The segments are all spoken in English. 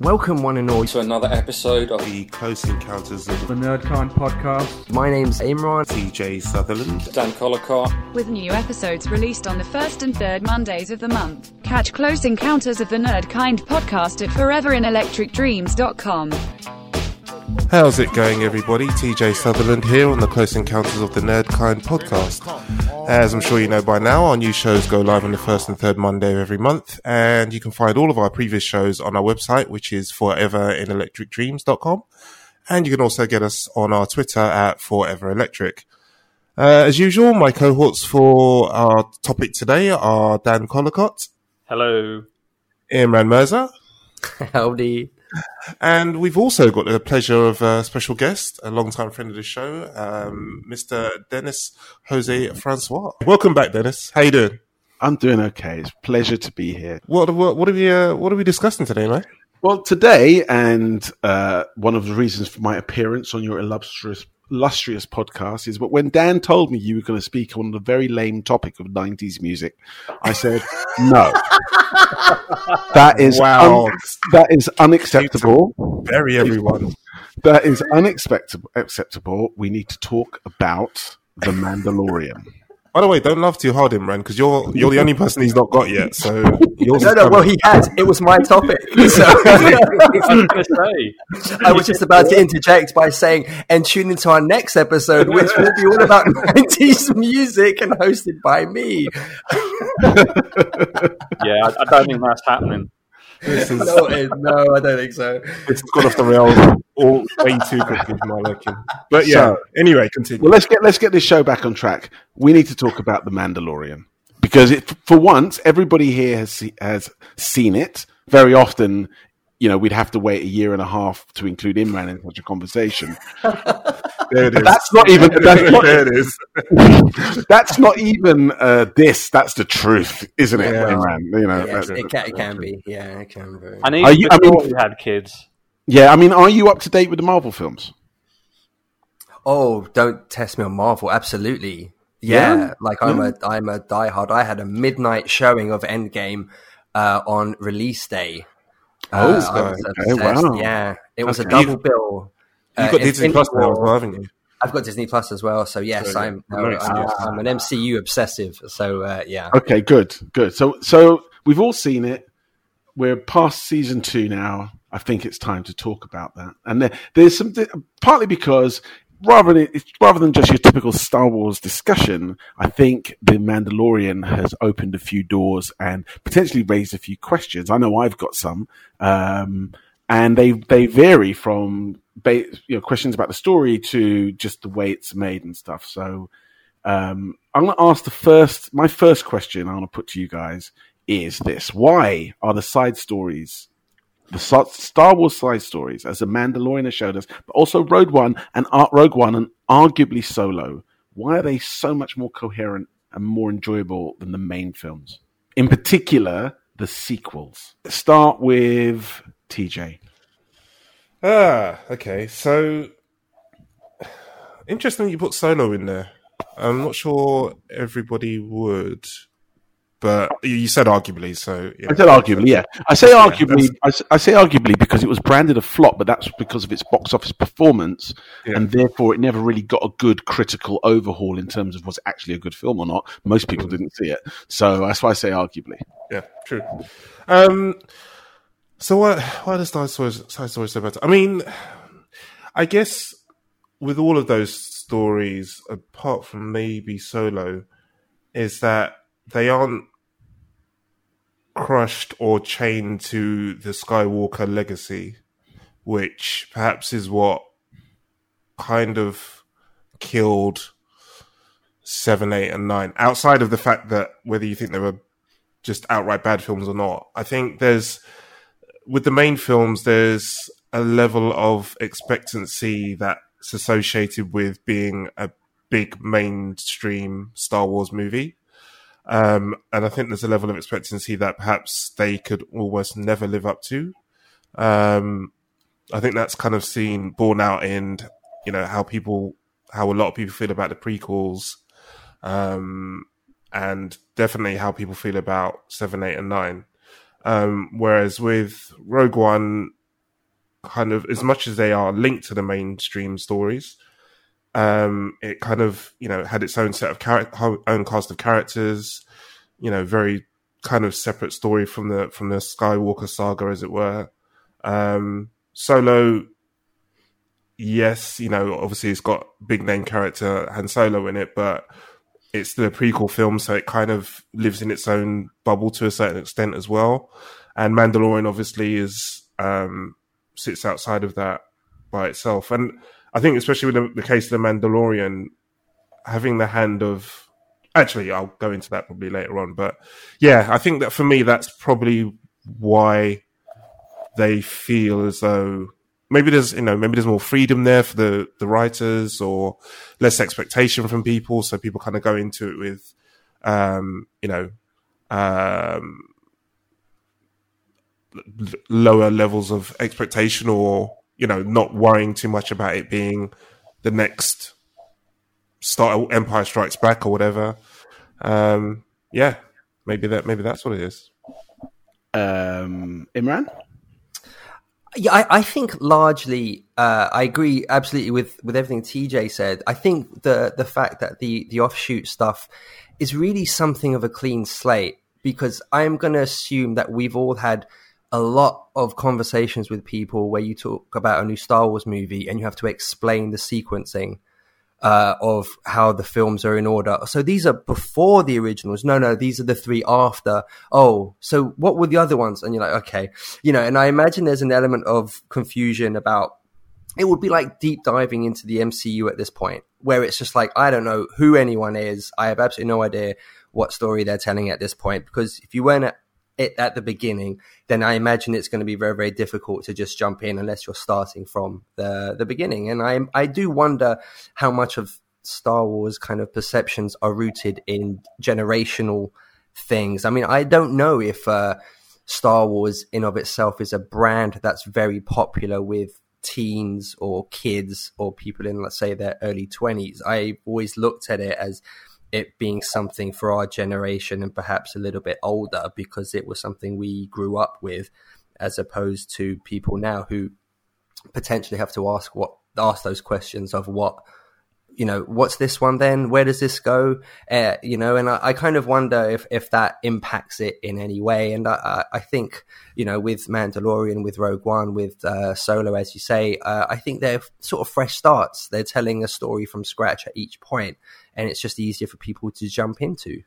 Welcome, one and all, to another episode of the Close Encounters of the Nerdkind podcast. My name's Imran. TJ Sutherland. Dan Collicott. With new episodes released on the first and third Mondays of the month. Catch Close Encounters of the Nerdkind podcast at foreverinelectricdreams.com. How's it going, everybody? TJ Sutherland here on the Close Encounters of the Nerdkind podcast. As I'm sure you know by now, our new shows go live on the first and third Monday of every month, and you can find all of our previous shows on our website, which is foreverinelectricdreams.com. And you can also get us on our Twitter at Forever Electric. Uh, as usual, my cohorts for our topic today are Dan Collicott. Hello. Imran Mirza. Howdy. And we've also got the pleasure of a special guest, a long-time friend of the show, um, Mr. Dennis Jose Francois. Welcome back, Dennis. How you doing? I'm doing okay. It's a pleasure to be here. What what, what are we uh, what are we discussing today, mate? Well, today, and uh, one of the reasons for my appearance on your illustrious illustrious podcast is but when Dan told me you were going to speak on the very lame topic of 90s music, I said, no. that is wow. Un- that is unacceptable. Bury everyone. That is unacceptable. Acceptable. We need to talk about the Mandalorian. By the way, don't laugh too hard, Imran, because you're you're the only person he's not got yet. So yours no, no. Well, he has. It was my topic. So I, I was just about to interject by saying, and tune into our next episode, which will be all about 90s music and hosted by me. yeah, I, I don't think that's happening. This is, no, it- no, I don't think so. this has gone off the rails all way too quickly for my liking. But yeah. So- anyway, continue. Well, let's get let's get this show back on track. We need to talk about the Mandalorian because it, for once, everybody here has has seen it. Very often, you know, we'd have to wait a year and a half to include Imran in such a conversation. there it is. That's not even that's not, there it is. that's not even uh, this. That's the truth, isn't it, Yeah. Imran? You know, Yes, that- it, can, it can be. Yeah, it can be. And even Are you- I mean- we had kids. yeah. I mean, are you up to date with the Marvel films? Oh, don't test me on Marvel. Absolutely. Yeah, Yeah? like I'm a I'm a diehard. I had a midnight showing of Endgame uh, on release day. Oh, Uh, okay, wow. Yeah, it was Okay. a double bill. You've Uh, got Disney Plus now as well, haven't you? I've got Disney Plus as well. So yes, So, I'm I'm uh. I'm an MCU obsessive. So uh, yeah. Okay, good, good. So, so we've all seen it. We're past season two now. I think it's time to talk about that. And there, there's some partly because rather than rather than just your typical Star Wars discussion, I think the Mandalorian has opened a few doors and potentially raised a few questions. I know I've got some, um, and they they vary from ba- you know questions about the story to just the way it's made and stuff. So. Um, I'm going to ask the first, my first question I want to put to you guys is this. Why are the side stories, the Star Wars side stories, as the Mandalorian showed us, but also Rogue One and Ar- Rogue One and arguably Solo, why are they so much more coherent and more enjoyable than the main films? In particular, the sequels. Start with TJ. Ah, okay. So interesting you put Solo in there. I'm not sure everybody would, but you- said arguably, so yeah. I said arguably, yeah. I say Yeah, arguably. I, I say arguably because it was branded a flop, but that's because of its box office performance, Yeah. and therefore it never really got a good critical overhaul in terms of was it actually a good film or not. Most people Mm. didn't see it, so that's why I say arguably. Yeah, true. Um, so what? Why does side stories side stories so better? I mean, I guess with all of those stories, apart from maybe Solo, is that they aren't crushed or chained to the Skywalker legacy, which perhaps is what kind of killed seven, eight, and nine. Outside of the fact that whether you think they were just outright bad films or not, I think there's with the main films there's a level of expectancy that's associated with being a big mainstream Star Wars movie. Um, and I think there's a level of expectancy that perhaps they could almost never live up to. Um, I think that's kind of seen borne out in, you know, how people, how a lot of people feel about the prequels, um, and definitely how people feel about seven, eight, and nine. Um, whereas with Rogue One, kind of as much as they are linked to the mainstream stories. Um, it kind of you know had its own set of own cast of characters. You know, very kind of separate story from the from the Skywalker saga, as it were. Um, Solo, yes, you know, obviously it's got big name character Han Solo in it, but it's the prequel film, so it kind of lives in its own bubble to a certain extent as well. And Mandalorian obviously is um, sits outside of that by itself. And I think, especially with the, the case of the Mandalorian, having the hand of actually, I'll go into that probably later on. But yeah, I think that for me, that's probably why they feel as though maybe there's you know maybe there's more freedom there for the the writers or less expectation from people so people kind of go into it with um you know um lower levels of expectation or you know not worrying too much about it being the next Star Empire Strikes Back or whatever um yeah maybe that maybe that's what it is Um, Imran? Yeah, I, I think largely uh, I agree absolutely with, with everything TJ said. I think the the fact that the the offshoot stuff is really something of a clean slate because I'm going to assume that we've all had a lot of conversations with people where you talk about a new Star Wars movie and you have to explain the sequencing uh, of how the films are in order. So these are before the originals. No, no, these are the three after. Oh, so what were the other ones? And you're like, okay, you know, and I imagine there's an element of confusion about it would be like deep diving into the MCU at this point, where it's just like, I don't know who anyone is. I have absolutely no idea what story they're telling at this point. Because if you weren't it at the beginning, then I imagine it's going to be very, very difficult to just jump in unless you're starting from the the beginning. And I I do wonder how much of Star Wars kind of perceptions are rooted in generational things. I mean, I don't know if uh, Star Wars in of itself is a brand that's very popular with teens or kids or people in let's say their early 20s. I always looked at it as it being something for our generation and perhaps a little bit older because it was something we grew up with as opposed to people now who potentially have to ask what ask those questions of what you know what's this one then? Where does this go? Uh, you know and I, I, kind of wonder if if that impacts it in any way. And i, I think you know with mandalorian with rogue one with uh, solo as you say uh, i think they're sort of fresh starts. They're telling a story from scratch at each point and it's just easier for people to jump into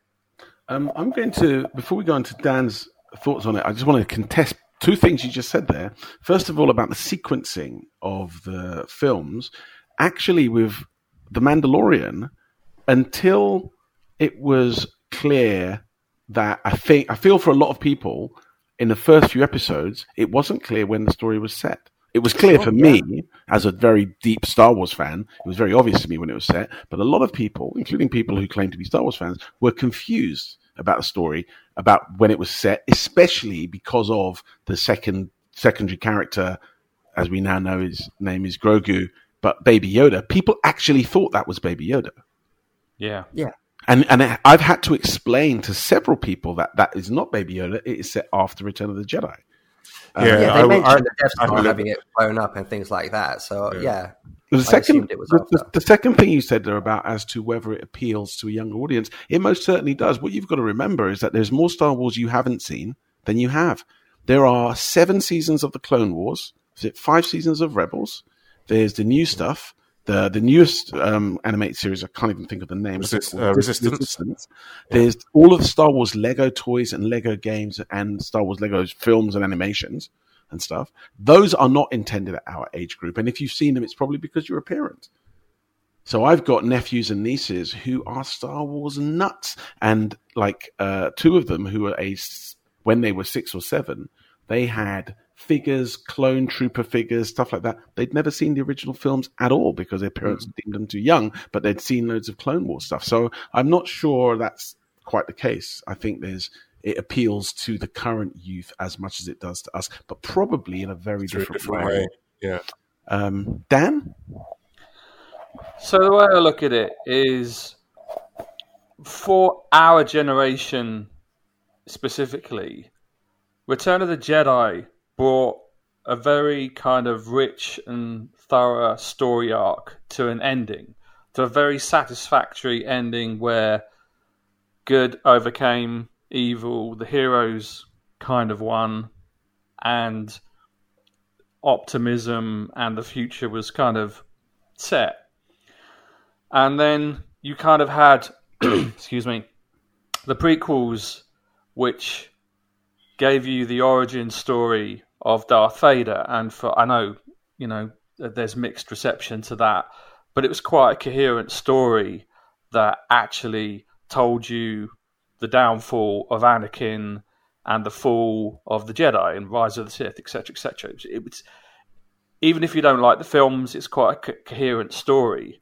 um, i'm going to before we go into dan's thoughts on it i just want to contest two things you just said there first of all about the sequencing of the films actually with the Mandalorian until it was clear that I think I feel for a lot of people in the first few episodes, it wasn't clear when the story was set. It was clear for me as a very deep Star Wars fan. It was very obvious to me when it was set, but a lot of people, including people who claim to be Star Wars fans, were confused about the story, about when it was set, especially because of the second secondary character, as we now know his name is Grogu, but Baby Yoda, people actually thought that was Baby Yoda. Yeah. Yeah. And and I've had to explain to several people that that is not Baby Yoda. It is set after Return of the Jedi. Um, yeah, yeah, they I- mentioned I- the Death Star believe- having it blown up and things like that. So yeah, The second, assumed it was the, the, the second thing you said there about as to whether it appeals to a younger audience, it most certainly does. What you've got to remember is that there's more Star Wars you haven't seen than you have. There are seven seasons of the Clone Wars. Is it five seasons of Rebels? There's the new mm-hmm. stuff. The the newest um, animated series, I can't even think of the name. Resist- uh, Resistance. Resistance. There's all of the Star Wars Lego toys and Lego games and Star Wars Lego films and animations and stuff. Those are not intended at our age group. And if you've seen them, it's probably because you're a parent. So I've got nephews and nieces who are Star Wars nuts, and like uh, two of them who were a when they were six or seven, they had figures, clone trooper figures, stuff like that. They'd never seen the original films at all because their parents deemed them too young, but they'd seen loads of Clone Wars stuff. So I'm not sure that's quite the case. I think there's it appeals to the current youth as much as it does to us, but probably in a very Through a different, different way. way. Yeah. Um, Dan, So the way I look at it is, for our generation specifically, Return of the Jedi brought a very kind of rich and thorough story arc to an ending, to a very satisfactory ending where good overcame evil, the heroes kind of won, and optimism and the future was kind of set. And then you kind of had, excuse me, the prequels, which gave you the origin story of Darth Vader. And for I know, you know, there's mixed reception to that, but it was quite a coherent story that actually told you the downfall of Anakin and the fall of the Jedi and Rise of the Sith, etc., etc. It was even if you don't like the films, it's quite a co- coherent story.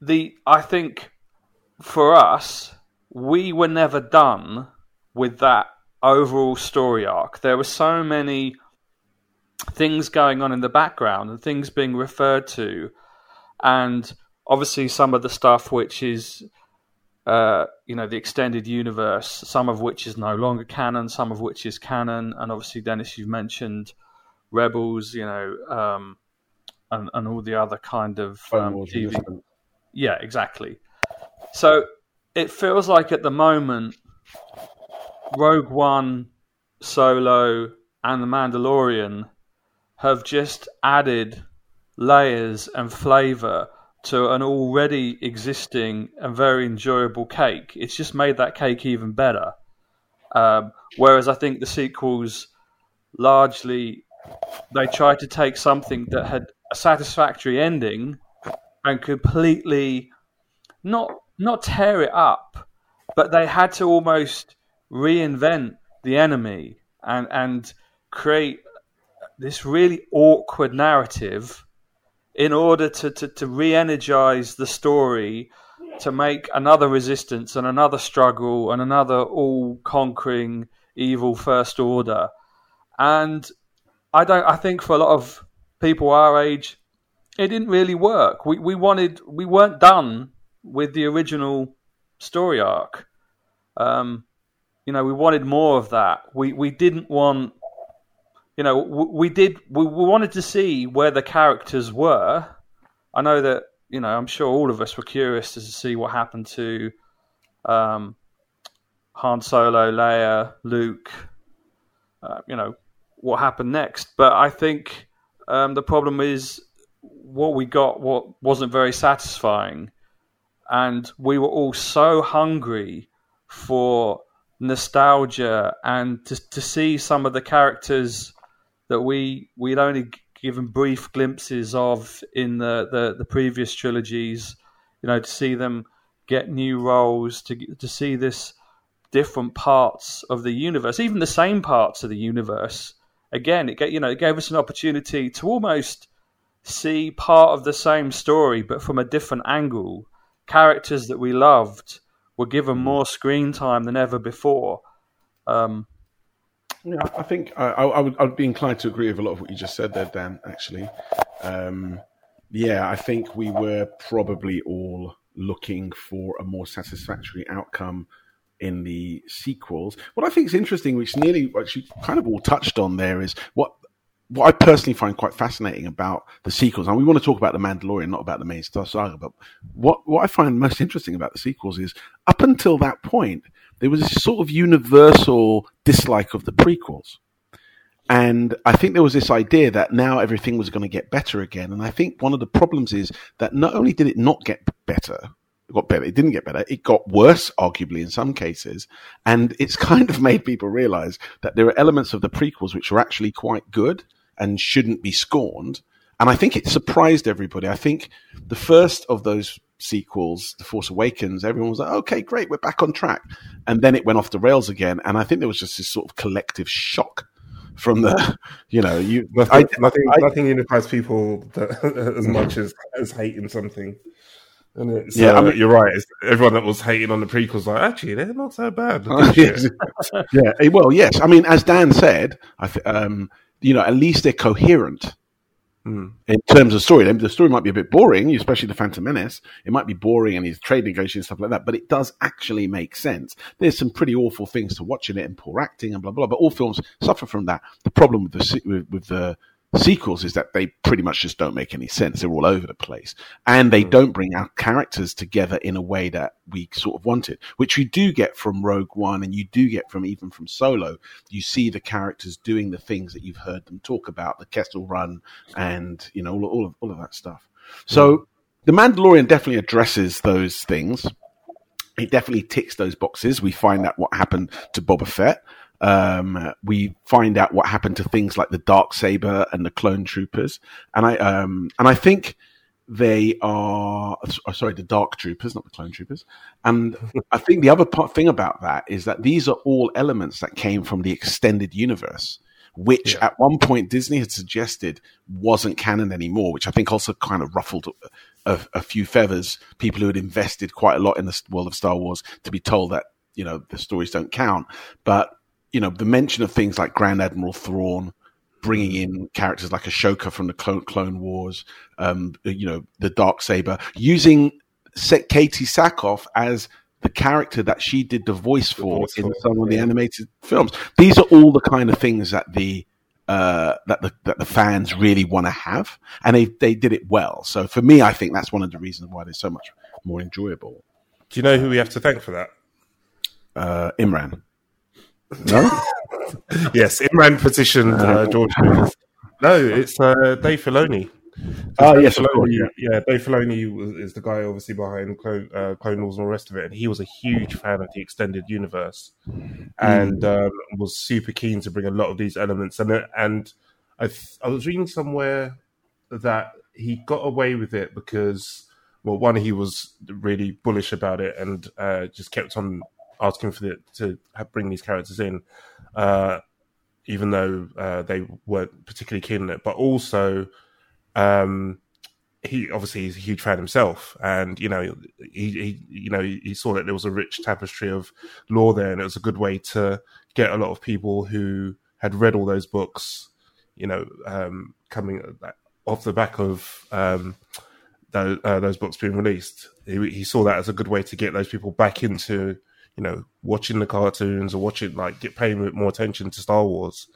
The I think for us, we were never done with that overall story arc. There were so many things going on in the background and things being referred to, and obviously some of the stuff which is uh, you know the extended universe, some of which is no longer canon, some of which is canon, and obviously Dennis, you've mentioned Rebels, you know, um, and, and all the other kind of um, TV. Yeah, exactly. So it feels like at the moment, Rogue One, Solo, and The Mandalorian have just added layers and flavor to an already existing and very enjoyable cake. It's just made that cake even better. Um, whereas I think the sequels largely they tried to take something that had a satisfactory ending and completely not not tear it up, but they had to almost reinvent the enemy and and create this really awkward narrative in order to, to, to re-energize the story to make another resistance and another struggle and another all-conquering evil first order and I don't. I think for a lot of people our age, it didn't really work. We we wanted we weren't done with the original story arc. Um, you know, we wanted more of that. We we didn't want. You know, we, we did. We, we wanted to see where the characters were. I know that. You know, I'm sure all of us were curious to see what happened to um, Han Solo, Leia, Luke. Uh, you know, what happened next. But I think um, the problem is what we got what wasn't very satisfying, and we were all so hungry for nostalgia and to to see some of the characters that we we'd only given brief glimpses of in the, the, the previous trilogies. You know, to see them get new roles, to to see this different parts of the universe, even the same parts of the universe, again, it get, you know it gave us an opportunity to almost see part of the same story, but from a different angle. Characters that we loved were given more screen time than ever before. Um, yeah, I think I, I, would I'd be inclined to agree with a lot of what you just said there, Dan. Actually, um, yeah, I think we were probably all looking for a more satisfactory outcome in the sequels. What I think is interesting, which nearly actually kind of all touched on there, is what what I personally find quite fascinating about the sequels, and we want to talk about the Mandalorian, not about the main Star Saga, but what what I find most interesting about the sequels is up until that point, there was this sort of universal dislike of the prequels. And I think there was this idea that now everything was going to get better again. And I think one of the problems is that not only did it not get better, it got better. It didn't get better. It got worse, arguably, in some cases. And it's kind of made people realize that there are elements of the prequels which are actually quite good and shouldn't be scorned. And I think it surprised everybody. I think the first of those sequels, The Force Awakens, everyone was like, okay, great, we're back on track. And then it went off the rails again. And I think there was just this sort of collective shock from the, you know, you. Nothing, I, nothing, I, nothing unifies people that, as much as, as hating something. And it's, yeah, uh, I mean, you're right. It's, everyone that was hating on the prequels, like actually, they're not so bad. yeah, eh, well, yes. I mean, as Dan said, I th- um, you know, at least they're coherent. Hmm. in terms of story. The story might be a bit boring, especially the Phantom Menace. It might be boring and his trade negotiations stuff like that, but it does actually make sense. There's some pretty awful things to watch in it and poor acting and blah blah. But all films suffer from that. The problem with the with, with the sequels is that they pretty much just don't make any sense. They're all over the place, and they hmm. don't bring our characters together in a way that we sort of wanted, which you do get from Rogue One, and you do get from even from Solo. You see the characters doing the things that you've heard them talk about, the Kessel Run, and you know all, all of all of that stuff. So hmm. the Mandalorian definitely addresses those things. It definitely ticks those boxes. We find out what happened to Boba Fett. Um, we find out what happened to things like the dark saber and the clone troopers, and I um, and I think they are oh, sorry the dark troopers, not the clone troopers. And I think the other part, thing about that is that these are all elements that came from the extended universe, which at one point Disney had suggested wasn't canon anymore, which I think also kind of ruffled a, a few feathers. People who had invested quite a lot in the world of Star Wars to be told that you know the stories don't count, but you know, the mention of things like Grand Admiral Thrawn, bringing in characters like Ahsoka from the Clone, Clone Wars, um, you know, the Dark Saber, using Katee Sackhoff as the character that she did the voice for voice in for, some of the animated films. These are all the kind of things that the uh, that the that the fans really want to have, and they they did it well. So for me, I think that's one of the reasons why they're so much more enjoyable. Do you know who we have to thank for that? Uh, Imran, no, Yes, Imran petitioned uh, George Lucas. No, it's uh, Dave Filoni. Oh, Dave yes, of course, Filoni- yeah. Dave Filoni was, is the guy obviously behind Clone, uh, Clone Wars and all the rest of it, and he was a huge fan of the extended universe, and um, was super keen to bring a lot of these elements. And and I th- I was reading somewhere that he got away with it because well, one he was really bullish about it and uh, just kept on asking for it to bring these characters in. Uh, even though uh, they weren't particularly keen on it, but also um, he obviously he's a huge fan himself, and you know he, he you know he saw that there was a rich tapestry of lore there, and it was a good way to get a lot of people who had read all those books, you know, um, coming off the back of um, those, uh, those books being released. He, he saw that as a good way to get those people back into you know watching the cartoons or watching like get paying more attention to Star Wars,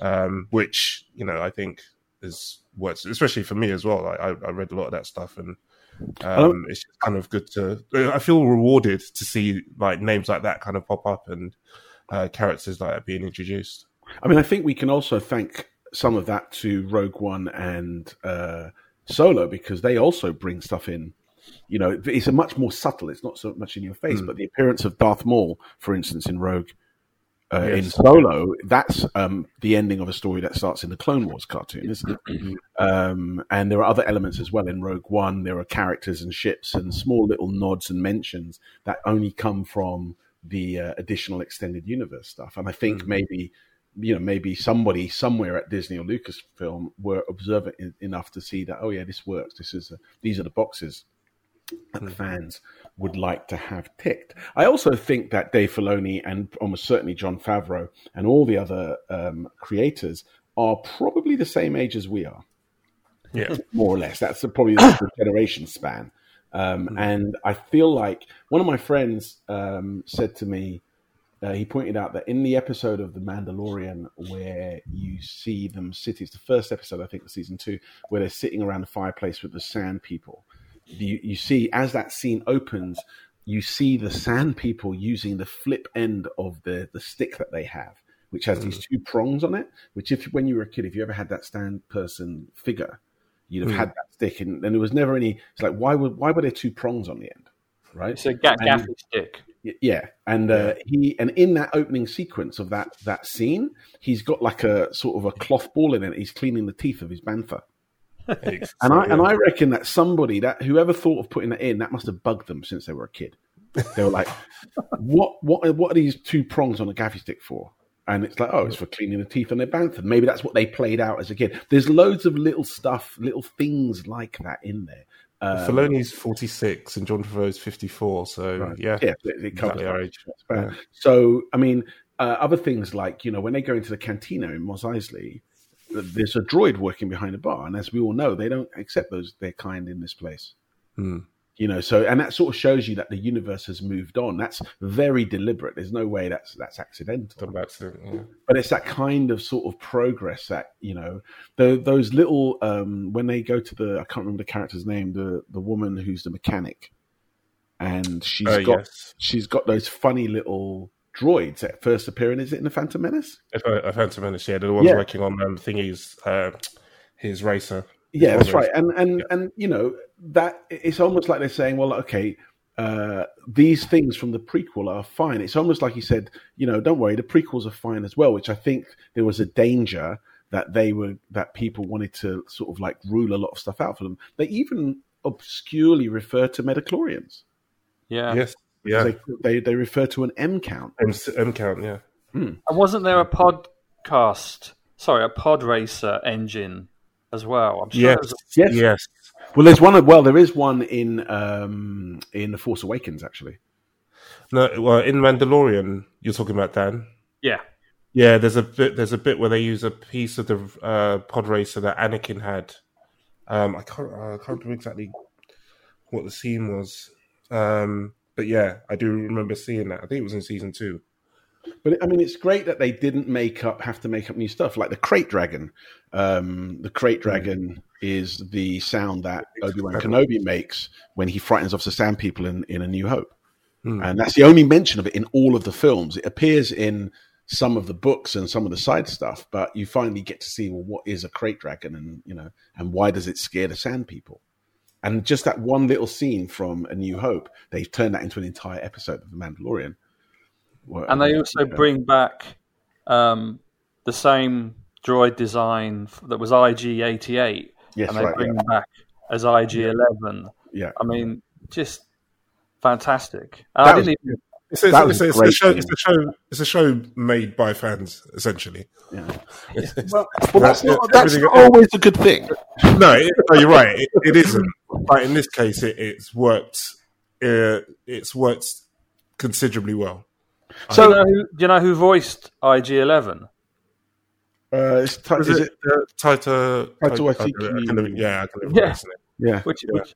um, which you know I think is works especially for me as well. Like, I, I read a lot of that stuff and. Um, it's just kind of good to. I feel rewarded to see like names like that kind of pop up and uh, characters like that being introduced. I mean, I think we can also thank some of that to Rogue One and uh, Solo because they also bring stuff in. You know, it's a much more subtle. It's not so much in your face, Mm. but the appearance of Darth Maul, for instance, in Rogue, uh, in Solo, that's um, the ending of a story that starts in the Clone Wars cartoon, isn't it? um, and there are other elements as well in Rogue One. There are characters and ships and small little nods and mentions that only come from the uh, additional extended universe stuff. And I think maybe you know maybe somebody somewhere at Disney or Lucasfilm were observant en- enough to see that oh yeah this works. This is a, these are the boxes that the fans would like to have ticked. I also think that Dave Filoni and almost certainly Jon Favreau and all the other um, creators are probably the same age as we are Yeah, more or less. That's probably the generation span. Um, And I feel like one of my friends um, said to me, uh, he pointed out that in the episode of The Mandalorian where you see them sit, it's the first episode, I think, of season two, where they're sitting around the fireplace with the sand people. You, you see, as that scene opens, you see the sand people using the flip end of the, the stick that they have, which has these two prongs on it. Which, if when you were a kid, if you ever had that stand person figure, you'd have had that stick, and, and there was never any. It's like why would why were there two prongs on the end, right? It's a ga- gaffi stick. Yeah, and uh, he and in that opening sequence of that that scene, he's got like a sort of a cloth ball in it. He's cleaning the teeth of his bantha, and I and I reckon that somebody that whoever thought of putting that in that must have bugged them since they were a kid. They were like, "What what what are these two prongs on a gaffi stick for?" And it's like, "Oh, it's for cleaning the teeth on their bantha." Maybe that's what they played out as a kid. There's loads of little stuff, little things like that in there. Um, Filoni's forty six and Jon Favreau's fifty four. So Right. yeah, yeah, it, it covers exactly our age. Bad. So, I mean, uh, other things like you know when they go into the cantina in Mos Eisley, there's a droid working behind a bar, and as we all know, they don't accept those their kind in this place. Hmm. You know, so and that sort of shows you that the universe has moved on. That's very deliberate. There's no way that's that's accidental. Accident, yeah. but it's that kind of sort of progress that you know the, those little um, when they go to the I can't remember the character's name the the woman who's the mechanic and she's Uh, got yes. she's got those funny little droids that first appear in is it in the Phantom Menace If I, I Phantom Menace, yeah, the ones Yeah. working on um, thingies, uh, his racer. yeah that's right and and and you know that it's almost like they're saying well okay uh, these things from the prequel are fine. It's almost like he said, you know, don't worry, the prequels are fine as well. Which I think there was a danger that they were that people wanted to sort of like rule a lot of stuff out for them. They even obscurely refer to midi-chlorians. Yeah. Yes, yeah. They, they they refer to an M count. M, M count, yeah. And wasn't there a podcast? Sorry, a pod racer engine as well. I'm sure Yes, was a- Yes. yes. Well, there's one. Well, there is one in um, in the Force Awakens actually. No, well, in Mandalorian, you're talking about Dan. yeah. Yeah, there's a bit. There's a bit where they use a piece of the uh, pod racer that Anakin had. Um, I can't. Uh, I can't remember exactly what the scene was. Um, but yeah, I do remember seeing that. I think it was in season two. But I mean, it's great that they didn't make up have to make up new stuff like the krayt dragon. Um, the krayt dragon is the sound that Obi Wan Kenobi makes when he frightens off the Sand People in, in A New Hope, and that's the only mention of it in all of the films. It appears in some of the books and some of the side stuff, but you finally get to see well, what is a krayt dragon, and you know, and why does it scare the Sand People? And just that one little scene from A New Hope, they've turned that into an entire episode of The Mandalorian. And they also bring back um, the same droid design that was IG88, Yes, and they right, bring yeah. back as IG11. Yeah. I mean, just fantastic. I didn't even, It's, a, it's, a, it's, a show, it's a show. It's a show made by fans, essentially. Yeah. Well, well that's, not, that's always a good thing. no, it, no, you're right. It, it isn't. But in this case, it, it's worked. Uh, it's worked considerably well. do, you know who, do you know who voiced IG11? Uh, it's ti- Was is it, it? uh, Taita? Taika I- I- I Waititi. can- yeah, I Yeah. pronounce his name. Yeah. Which, which,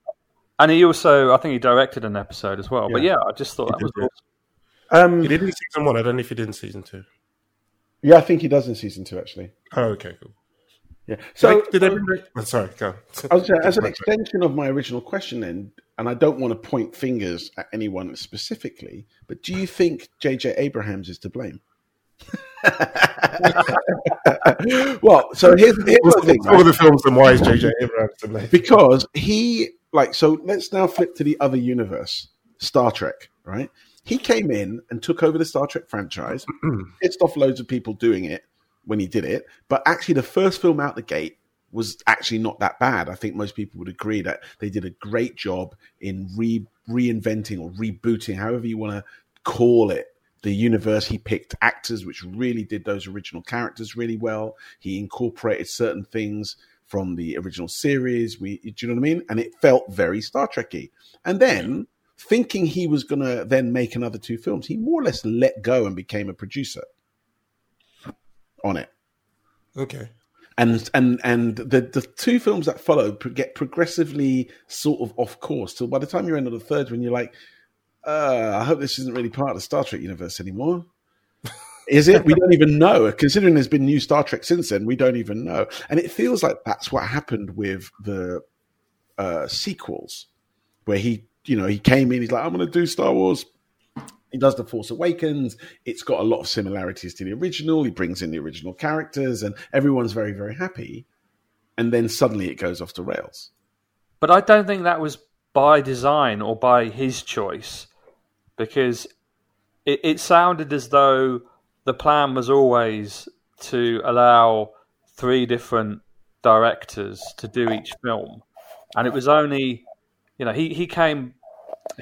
and he also, I think he directed an episode as well. But Yeah. yeah, I just thought that He was did, yeah. Um, He did in season one. I don't know if he did in season two. yeah, I think he does in season two, actually. Oh, okay, cool. Yeah. So, did they, did they, oh, sorry, go. I was gonna- as an extension of my original question, then, and I don't want to point fingers at anyone specifically, but do you think J.J. Abrahams is to blame? well, so here's, here's the thing. All of the films and why is JJ Abrams to blame? because he like so let's now flip to the other universe star trek right he came in and took over the star trek franchise pissed off loads of people doing it when he did it. But actually the first film out the gate was actually not that bad. I think most people would agree that they did a great job in re- reinventing or rebooting however you want to call it the universe. He picked actors which really did those original characters really well. He incorporated certain things from the original series. We do you know what i mean? And it felt very star trekky. And then thinking he was going to then make another two films he more or less let go and became a producer on it. Okay. and and and the the two films that follow get progressively sort of off course till by the time you're into the third one you're like uh, i hope this isn't really part of the star trek universe anymore. Is it? We don't even know considering there's been new star trek since then we don't even know. And it feels like that's what happened with the uh sequels where he you know he came in he's like i'm going to do star wars he does the Force Awakens. It's got a lot of similarities to the original. He brings in the original characters, and everyone's very, very happy. And then suddenly it goes off the rails. But I don't think that was by design or by his choice, because it, it sounded as though the plan was always to allow three different directors to do each film, and it was only, you know, he he came,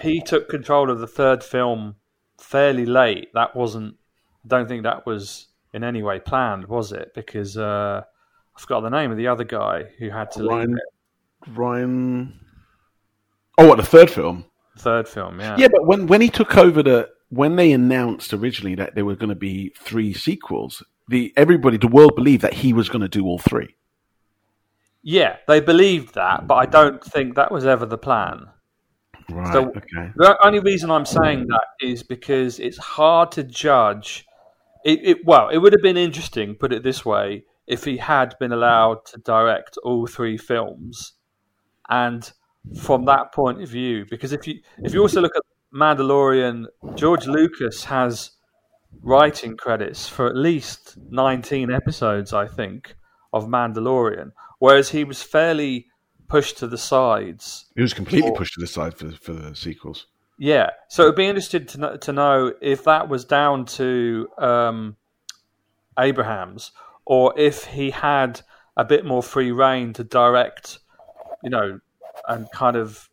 he took control of the third film fairly late. That wasn't. I don't think that was in any way planned, was it? Because uh, I forgot the name of the other guy who had to leave Rian, it. Rian. Oh, what the third film? Third film, yeah. Yeah, but when when he took over the when they announced originally that there were going to be three sequels, the everybody, the world believed that he was going to do all three. Yeah, they believed that, but I don't think that was ever the plan. Right. So- okay. The only reason I'm saying that is because it's hard to judge. It, it well, it would have been interesting, put it this way, if he had been allowed to direct all three films, and from that point of view, because if you if you also look at Mandalorian, George Lucas has writing credits for at least 19 episodes, I think, of Mandalorian, whereas he was fairly pushed to the sides He was completely Or- pushed to the side for for the sequels. yeah, so it'd be interesting to know, to know if that was down to um, Abraham's or if he had a bit more free reign to direct, you know, and kind of,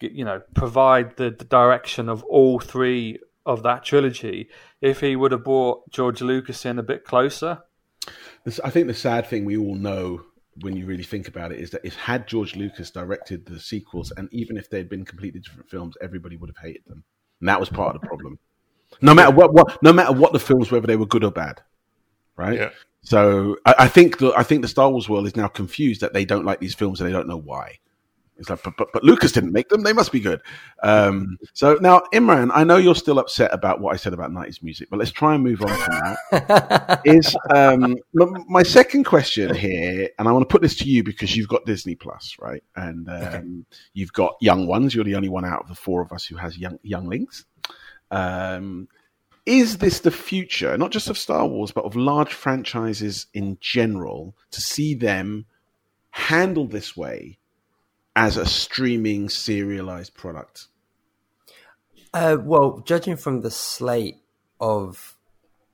you know, provide the, the direction of all three of that trilogy. If he would have brought George Lucas in a bit closer, I think the sad thing we all know when you really think about it is that if had George Lucas directed the sequels, and even if they'd been completely different films, everybody would have hated them, and that was part of the problem. No matter what, what no matter what the films, whether they were good or bad, right? Yeah. So I, I think the I think the Star Wars world is now confused that they don't like these films and they don't know why. It's like, but, but, but Lucas didn't make them; they must be good. Um, so now, Imran, I know you're still upset about what I said about '90s music, but let's try and move on from that. is um, my second question here, and I want to put this to you because you've got Disney Plus, right? And um, you've got young ones. You're the only one out of the four of us who has young younglings. Um, is this the future, not just of Star Wars, but of large franchises in general, to see them handled this way as a streaming serialized product? Uh, well, judging from the slate of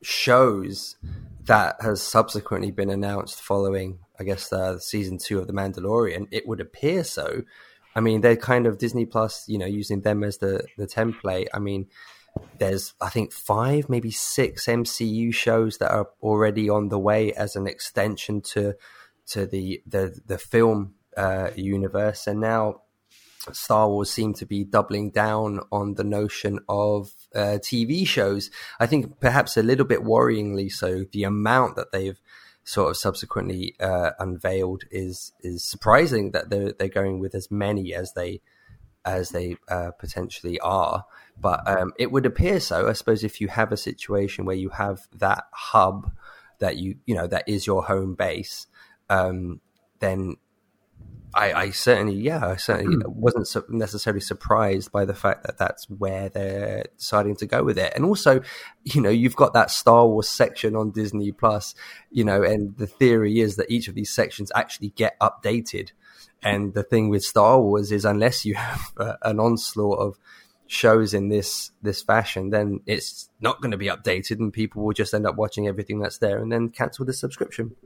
shows that has subsequently been announced following, I guess, uh, season two of The Mandalorian, it would appear so. I mean, they're kind of Disney Plus, you know, using them as the the template. I mean, there's I think five, maybe six MCU shows that are already on the way as an extension to to the the the film uh, universe, and now Star Wars seem to be doubling down on the notion of uh, TV shows. I think perhaps a little bit worryingly so. The amount that they've sort of subsequently uh, unveiled is is surprising that they're they're going with as many as they as they uh, potentially are. But um, it would appear so. I suppose if you have a situation where you have that hub that you you know that is your home base, um, then I, I certainly, yeah, I certainly wasn't su- necessarily surprised by the fact that that's where they're deciding to go with it. And also, you know, you've got that Star Wars section on Disney Plus, you know, and the theory is that each of these sections actually get updated. And the thing with Star Wars is, unless you have uh, an onslaught of shows in this this fashion, then it's not going to be updated, and people will just end up watching everything that's there and then cancel the subscription.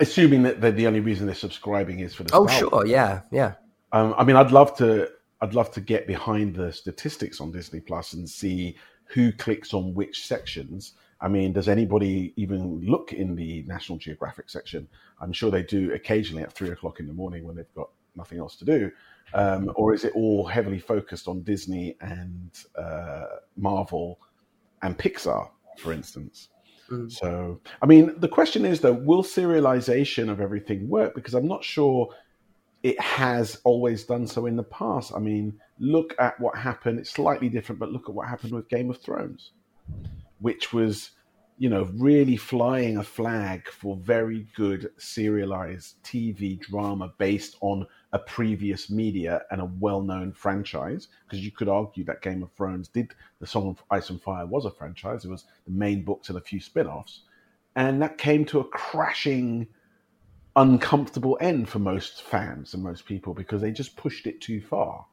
Assuming that the, the only reason they're subscribing is for the Oh, sure, yeah, yeah. Um, I mean, I'd love to. I'd love to get behind the statistics on Disney Plus and see who clicks on which sections. I mean, does anybody even look in the National Geographic section? I'm sure they do occasionally at three o'clock in the morning when they've got nothing else to do. Um, or is it all heavily focused on Disney and uh, Marvel and Pixar, for instance? Mm. So, I mean, the question is though, will serialization of everything work? Because I'm not sure it has always done so in the past. I mean, look at what happened. It's slightly different, but look at what happened with Game of Thrones, which was, you know, really flying a flag for very good serialized TV drama based on a previous media and a well-known franchise. Because you could argue that Game of Thrones did the Song of Ice and Fire was a franchise. It was the main books and a few spin-offs, and that came to a crashing uncomfortable end for most fans and most people because they just pushed it too far,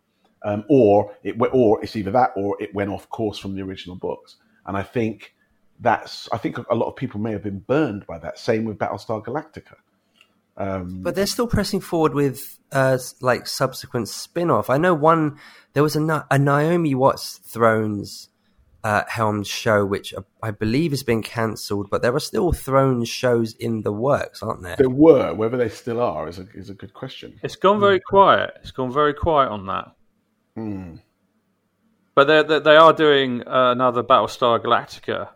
um, or it or it's either that or it went off course from the original books. And I think that's I think a lot of people may have been burned by that. Same with Battlestar Galactica. But they're still pressing forward with uh, like subsequent spin off. I know one, there was a, a Naomi Watts Thrones uh, helmed show, which uh, I believe has been cancelled, but there are still Thrones shows in the works, aren't there? There were, whether they still are, is a is a good question. It's gone very quiet. It's gone very quiet on that. But they're, they they are doing uh, another Battlestar Galactica.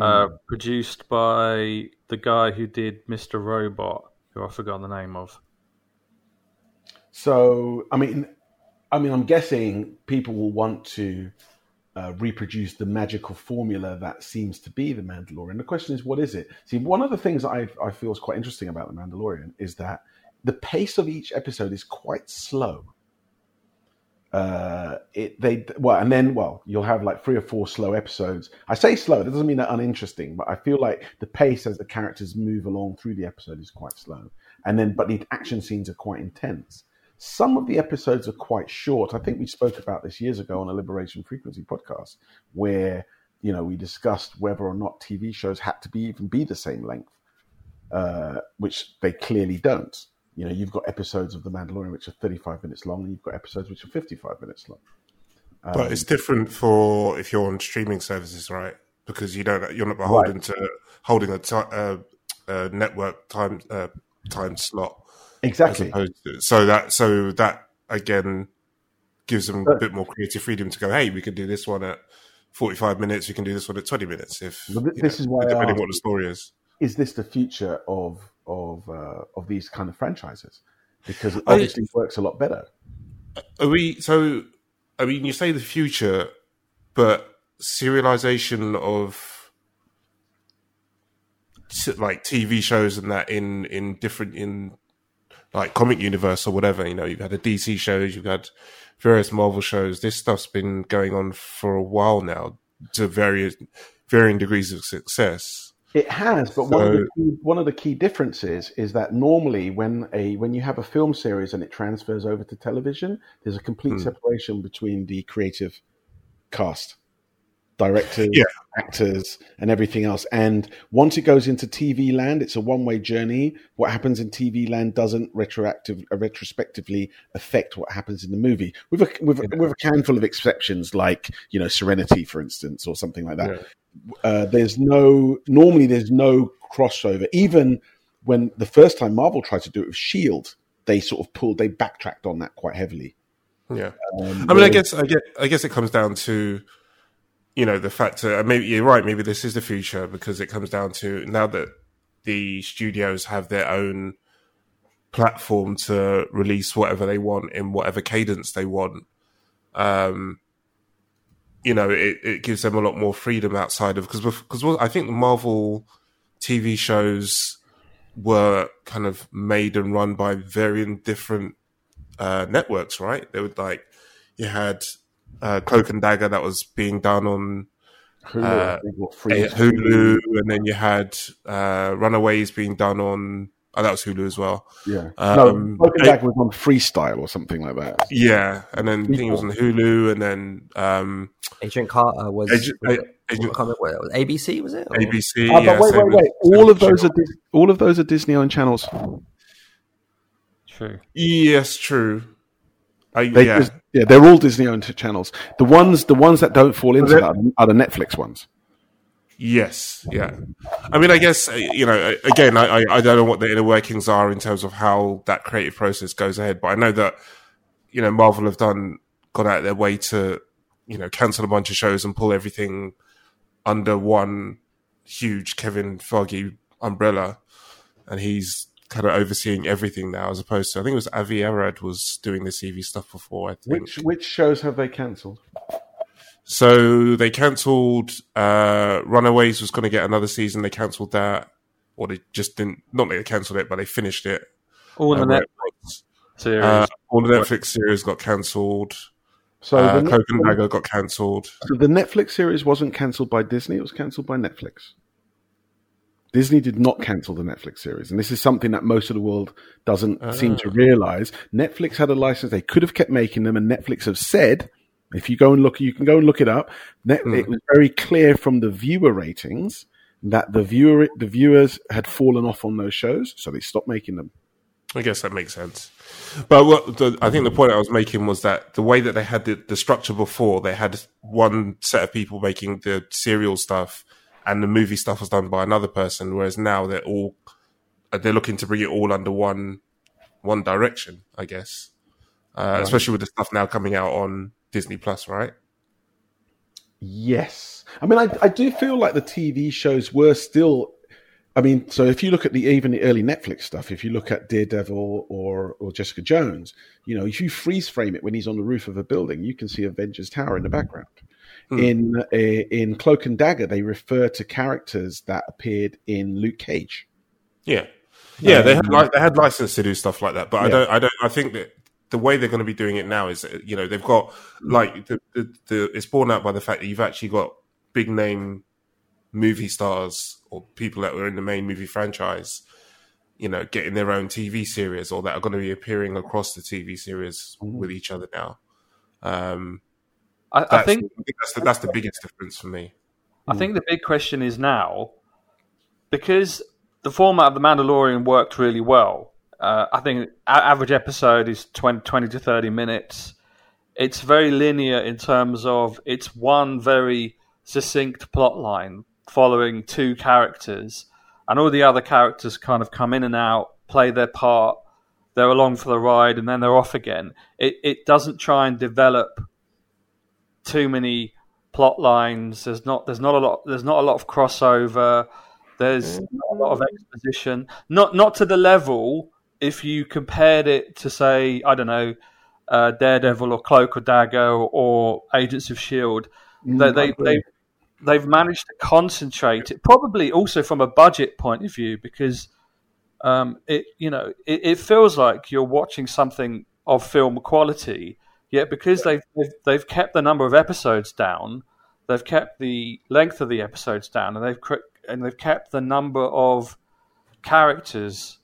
uh, produced by the guy who did Mr. Robot, who I forgot the name of. So, I mean, I mean, I'm guessing people will want to uh, reproduce the magical formula that seems to be the Mandalorian. The question is, what is it? See, one of the things I, I feel is quite interesting about the Mandalorian is that the pace of each episode is quite slow. Uh, it they well, and then well, you'll have like three or four slow episodes. I say slow; that doesn't mean they're uninteresting, but I feel like the pace as the characters move along through the episode is quite slow. And then, but the action scenes are quite intense. Some of the episodes are quite short. I think we spoke about this years ago on a Liberation Frequency podcast, where you know we discussed whether or not TV shows had to be even be the same length, uh, which they clearly don't. You know, you've got episodes of The Mandalorian which are 35 minutes long, and you've got episodes which are 55 minutes long. but it's different for if you're on streaming services, right? Because you don't, you're not beholden to holding a, ti uh, a network time uh, time slot. Exactly. to- so that so that again gives them a bit more creative freedom to go. Hey, we can do this one at 45 minutes. We can do this one at 20 minutes. If But th- you this is why depending asked- what the story is. Is this the future of of uh, of these kind of franchises? Because it I- obviously works a lot better. Are we so? I mean, you say the future, but serialization of t- like TV shows and that in in different in like comic universe or whatever. You know, you've had the DC shows, you've had various Marvel shows. This stuff's been going on for a while now to various varying degrees of success. It has, but one, of the key, one of the key differences is that normally when a when you have a film series and it transfers over to television, there's a complete hmm. separation between the creative cast, directors, Yeah. actors, and everything else. And once it goes into TV land, it's a one way journey. What happens in TV land doesn't retroactive uh, retrospectively affect what happens in the movie, with a with, a- with a handful of exceptions, like you know Serenity, for instance, or something like that uh, there's no normally there's no crossover even when the first time marvel tried to do it with shield they sort of pulled they backtracked on that quite heavily Yeah. Um, I mean, I guess, I get, I guess it comes down to, you know, the fact that maybe you're right. Maybe this is the future because it comes down to now that the studios have their own platform to release whatever they want in whatever cadence they want. Um, you know, it, it gives them a lot more freedom outside of because because I think the Marvel TV shows were kind of made and run by varying different uh, networks, right? They would like you had uh, Cloak and Dagger that was being done on Hulu, uh, think, what, free- uh, Hulu, and then you had uh, Runaways being done on. Oh, that was Hulu as well. yeah um, no Broken I- Dagger was on freestyle or something like that Yeah, and then I think it was on Hulu, and then um, Agent Carter was. Agent- was it- Agent- I can't remember what was. ABC was it? Or- ABC. But yeah, wait wait wait all of those are Dis- all of those are disney owned channels True. Yes, true. I, they yeah, just- yeah they're all disney owned channels the ones the ones that don't fall into that are the netflix ones Yes, yeah. I mean, I guess uh, you know. uh, Again, I, I don't know what the inner workings are in terms of how that creative process goes ahead, but I know that you know Marvel have done gone out of their way to you know cancel a bunch of shows and pull everything under one huge Kevin Feige umbrella, and he's kind of overseeing everything now, as opposed to I think it was Avi Arad was doing the CV stuff before. I think which which shows have they cancelled so they cancelled uh, Runaways was going to get another season. They cancelled that, or they just didn't. Not that they cancelled it, but they finished it. All the Uh, Netflix series. Uh, all the Netflix series got cancelled. so Uh, the, Cloak and Dagger got cancelled. So the Netflix series wasn't cancelled by Disney; it was cancelled by Netflix. Disney did not cancel the Netflix series, and this is something that most of the world doesn't ah. seem to realize. Netflix had a license; they could have kept making them, and Netflix have said, if you go and look, you can go and look it up. Net, hmm. It was very clear from the viewer ratings that the viewer the viewers had fallen off on those shows, so they stopped making them. I guess that makes sense. But what the, I think the point I was making was that the way that they had the, the structure before, they had one set of people making the serial stuff, and the movie stuff was done by another person. Whereas now they're all uh, they're looking to bring it all under one one direction. I guess, uh, especially with the stuff now coming out on Disney Plus, right? Yes, I mean, I, I do feel like the TV shows were still. I mean, so if you look at the even the early Netflix stuff, if you look at Daredevil or or Jessica Jones, you know, if you freeze frame it when he's on the roof of a building, you can see Avengers Tower in the background. In uh, in Cloak and Dagger, they refer to characters that appeared in Luke Cage. Yeah, yeah, they had like they had license to do stuff like that, but I don't, I don't, I think that the way they're going to be doing it now is, uh, you know, they've got like the, the, the it's borne out by the fact that you've actually got big name movie stars or people that were in the main movie franchise, you know, getting their own TV series or that are going to be appearing across the TV series with each other now. Um, I, I think I think that's the, that's the biggest difference for me. I think the big question is now because the format of the Mandalorian worked really well. Uh, I think a- average episode is 20, 20 to thirty minutes. It's very linear in terms of it's one very succinct plot line following two characters, and all the other characters kind of come in and out, play their part. They're along for the ride, and then they're off again. It it doesn't try and develop too many plot lines. There's not there's not a lot there's not a lot of crossover. There's not a lot of exposition. Not not to the level if you compared it to say I don't know uh, Daredevil or Cloak or Dagger or Agents of Shield. They they they they've managed to concentrate it probably also from a budget point of view because um, it you know it, it feels like you're watching something of film quality yet because they've, they've they've kept the number of episodes down they've kept the length of the episodes down and they've and they've kept the number of characters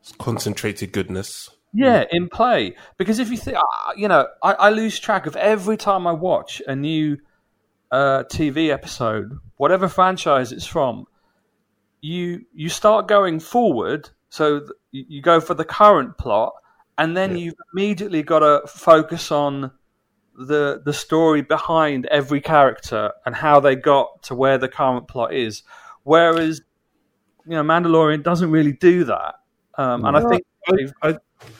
It's concentrated goodness. yeah, in play. Because if you think, you know, I, I lose track of every time I watch a new uh, TV episode, whatever franchise it's from. You you start going forward, so you go for the current plot, and then you've immediately got to focus on the the story behind every character and how they got to where the current plot is. Whereas, you know, Mandalorian doesn't really do that, um, and I think they've- I,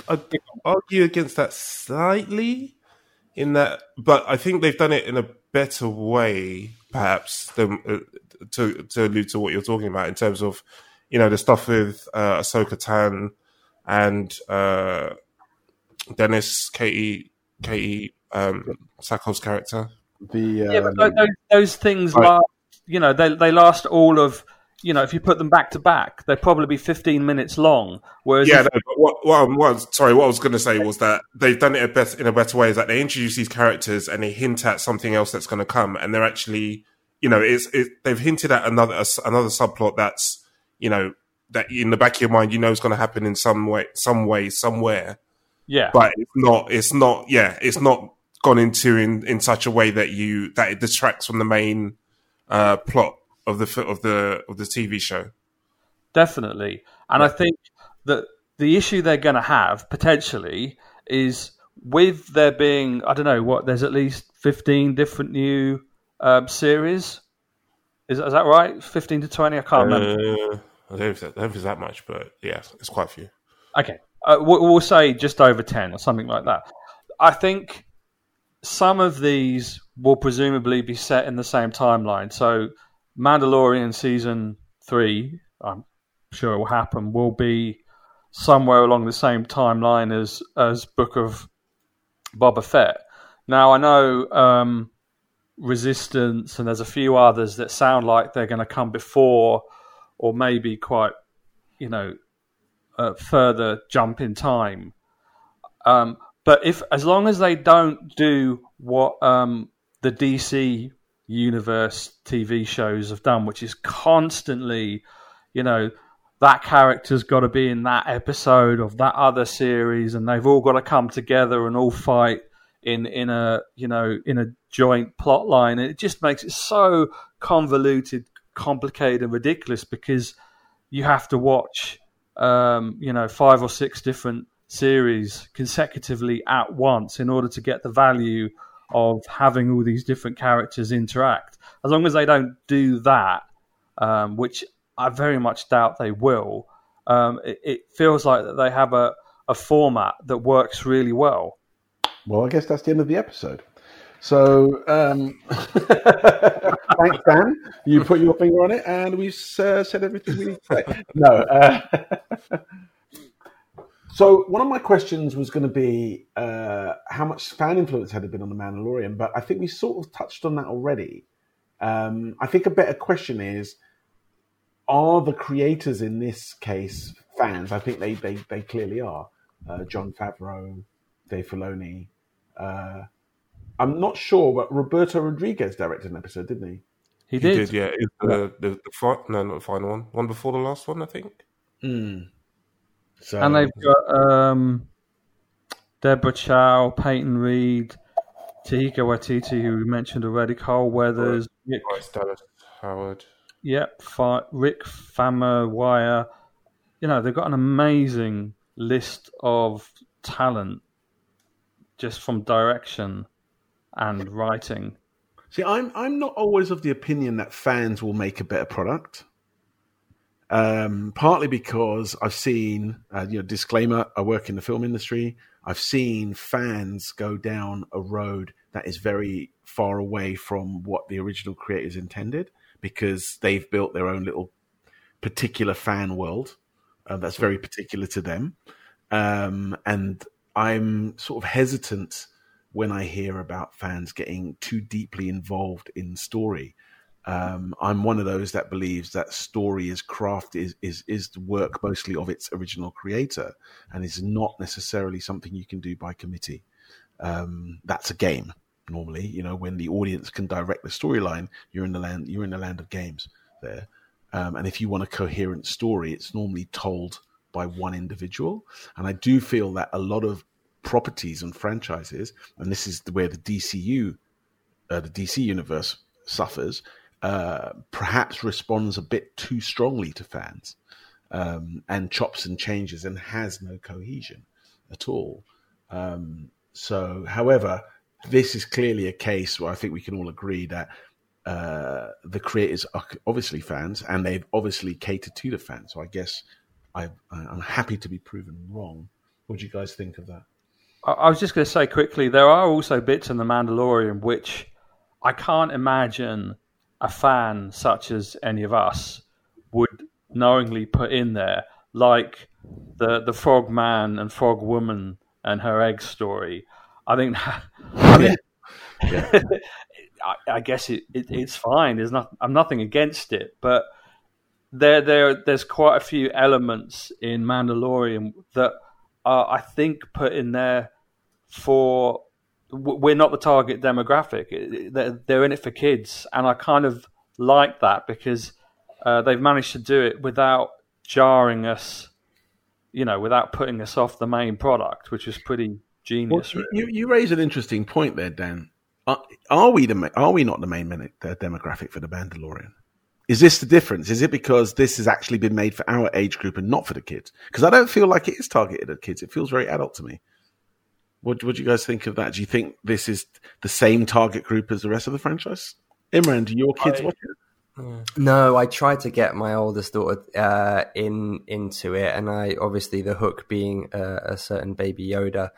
I argue against that slightly in that, but I think they've done it in a better way, perhaps, than uh, to to allude to what you're talking about in terms of, you know, the stuff with uh, Ahsoka Tano and uh, Dennis Katee Katee um, Sackhoff's character. The Yeah, um, but those, those things Right. last. You know, they they last all of. You know, if you put them back to back, they'd probably be fifteen minutes long. Whereas, Yeah, if- no, but what, what, I'm- what, I'm- sorry, what I was going to say was that they've done it a bet- in a better way. Is that they introduce these characters and they hint at something else that's going to come, and they're actually, you know, it's it, they've hinted at another another subplot that's, you know, that in the back of your mind you know is going to happen in some way, some way, somewhere, yeah, but it's not. It's not. Yeah, it's not gone into in in such a way that you that it distracts from the main uh, plot of the of the of the TV show. definitely. And I think that the issue they're going to have potentially is with there being, I don't know, what there's at least fifteen different new um, series. Is, is that right? Fifteen to twenty? I can't remember. I don't know if that, I don't know if it's that much, but yeah, it's quite a few. Okay, uh, we'll, we'll say just over 10 or something like that. I think some of these will presumably be set in the same timeline. So, Mandalorian season three, I'm sure it will happen, will be somewhere along the same timeline as, as Book of Boba Fett. Now, I know um, Resistance and there's a few others that sound like they're going to come before or maybe quite, you know, a further jump in time. Um, but if as long as they don't do what um, the DC universe TV shows have done, which is constantly, you know, that character's got to be in that episode of that other series, and they've all got to come together and all fight in in a you know in a joint plot line. And it just makes it so convoluted, complicated, and ridiculous because you have to watch um, you know five or six different series consecutively at once in order to get the value of having all these different characters interact. As long as they don't do that, um, which I very much doubt they will, um, it, it feels like that they have a, a format that works really well. Well, I guess that's the end of the episode. So, um, thanks, Dan. You put your finger on it, and we've uh, said everything we need to say. No. Uh, so, one of my questions was going to be uh, how much fan influence had it been on The Mandalorian, but I think we sort of touched on that already. Um, I think a better question is are the creators in this case fans? I think they, they, they clearly are. Uh, Jon Favreau, Dave Filoni, uh, I'm not sure, but Roberto Rodriguez directed an episode, didn't he? He He did. did, yeah. It's the, the, the fi- no, not the final one. One before the last one, I think. So, And they've got um, Deborah Chow, Peyton Reed, Taika Waititi, who we mentioned already, Carl Weathers, Rick, Bryce Dallas Howard. yep, Fi- Rick Wire. You know, they've got an amazing list of talent just from direction and writing. see, I'm I'm not always of the opinion that fans will make a better product. Um, partly because I've seen, uh, you know, disclaimer: I work in the film industry. I've seen fans go down a road that is very far away from what the original creators intended because they've built their own little particular fan world uh, that's very particular to them. Um, and I'm sort of hesitant when I hear about fans getting too deeply involved in story. Um, I'm one of those that believes that story is craft is, is is the work mostly of its original creator and is not necessarily something you can do by committee. Um, that's a game normally, you know, when the audience can direct the storyline, you're in the land you're in the land of games there. Um, and if you want a coherent story, it's normally told by one individual. And I do feel that a lot of properties and franchises, and this is where the DCU, uh, the DC universe suffers, uh, perhaps responds a bit too strongly to fans um, and chops and changes and has no cohesion at all. Um, so, however, this is clearly a case where I think we can all agree that uh, the creators are obviously fans and they've obviously catered to the fans. So I guess I, I'm happy to be proven wrong. What do you guys think of that? I was just going to say quickly, there are also bits in The Mandalorian which I can't imagine a fan such as any of us would knowingly put in there, like the the frog man and frog woman and her egg story. I think, I, mean, I, I guess it, it, it's fine. There's not, I'm nothing against it, but there there there's quite a few elements in Mandalorian that are, I think, put in there for we're not the target demographic. They're, they're in it for kids, and I kind of like that because uh, they've managed to do it without jarring us, you know, without putting us off the main product, which is pretty genius. Well, really. you, you raise an interesting point there, Dan. Are, are we the are we not the main demographic for the Mandalorian? Is this the difference? Is it because this has actually been made for our age group and not for the kids? Because I don't feel like it is targeted at kids. It feels very adult to me. What what do you guys think of that? Do you think this is the same target group as the rest of the franchise? Imran, do your kids I- watch it? No, I tried to get my oldest daughter uh, in into it, and I obviously the hook being uh, a certain Baby Yoda,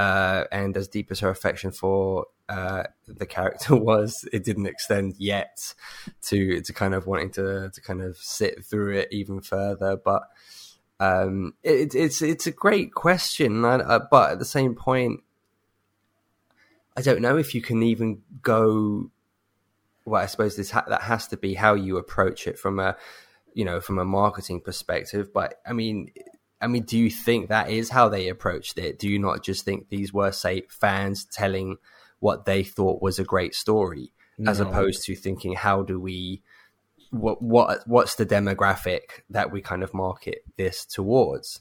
uh, and as deep as her affection for uh, the character was, it didn't extend yet to to kind of wanting to to kind of sit through it even further. But um, it, it's it's a great question, uh, but at the same point, I don't know if you can even go well, I suppose this ha- that has to be how you approach it from a, you know, from a marketing perspective. But I mean, I mean, do you think that is how they approached it? Do you not just think these were, say, fans telling what they thought was a great story, as opposed to thinking, how do we, what, what, what's the demographic that we kind of market this towards?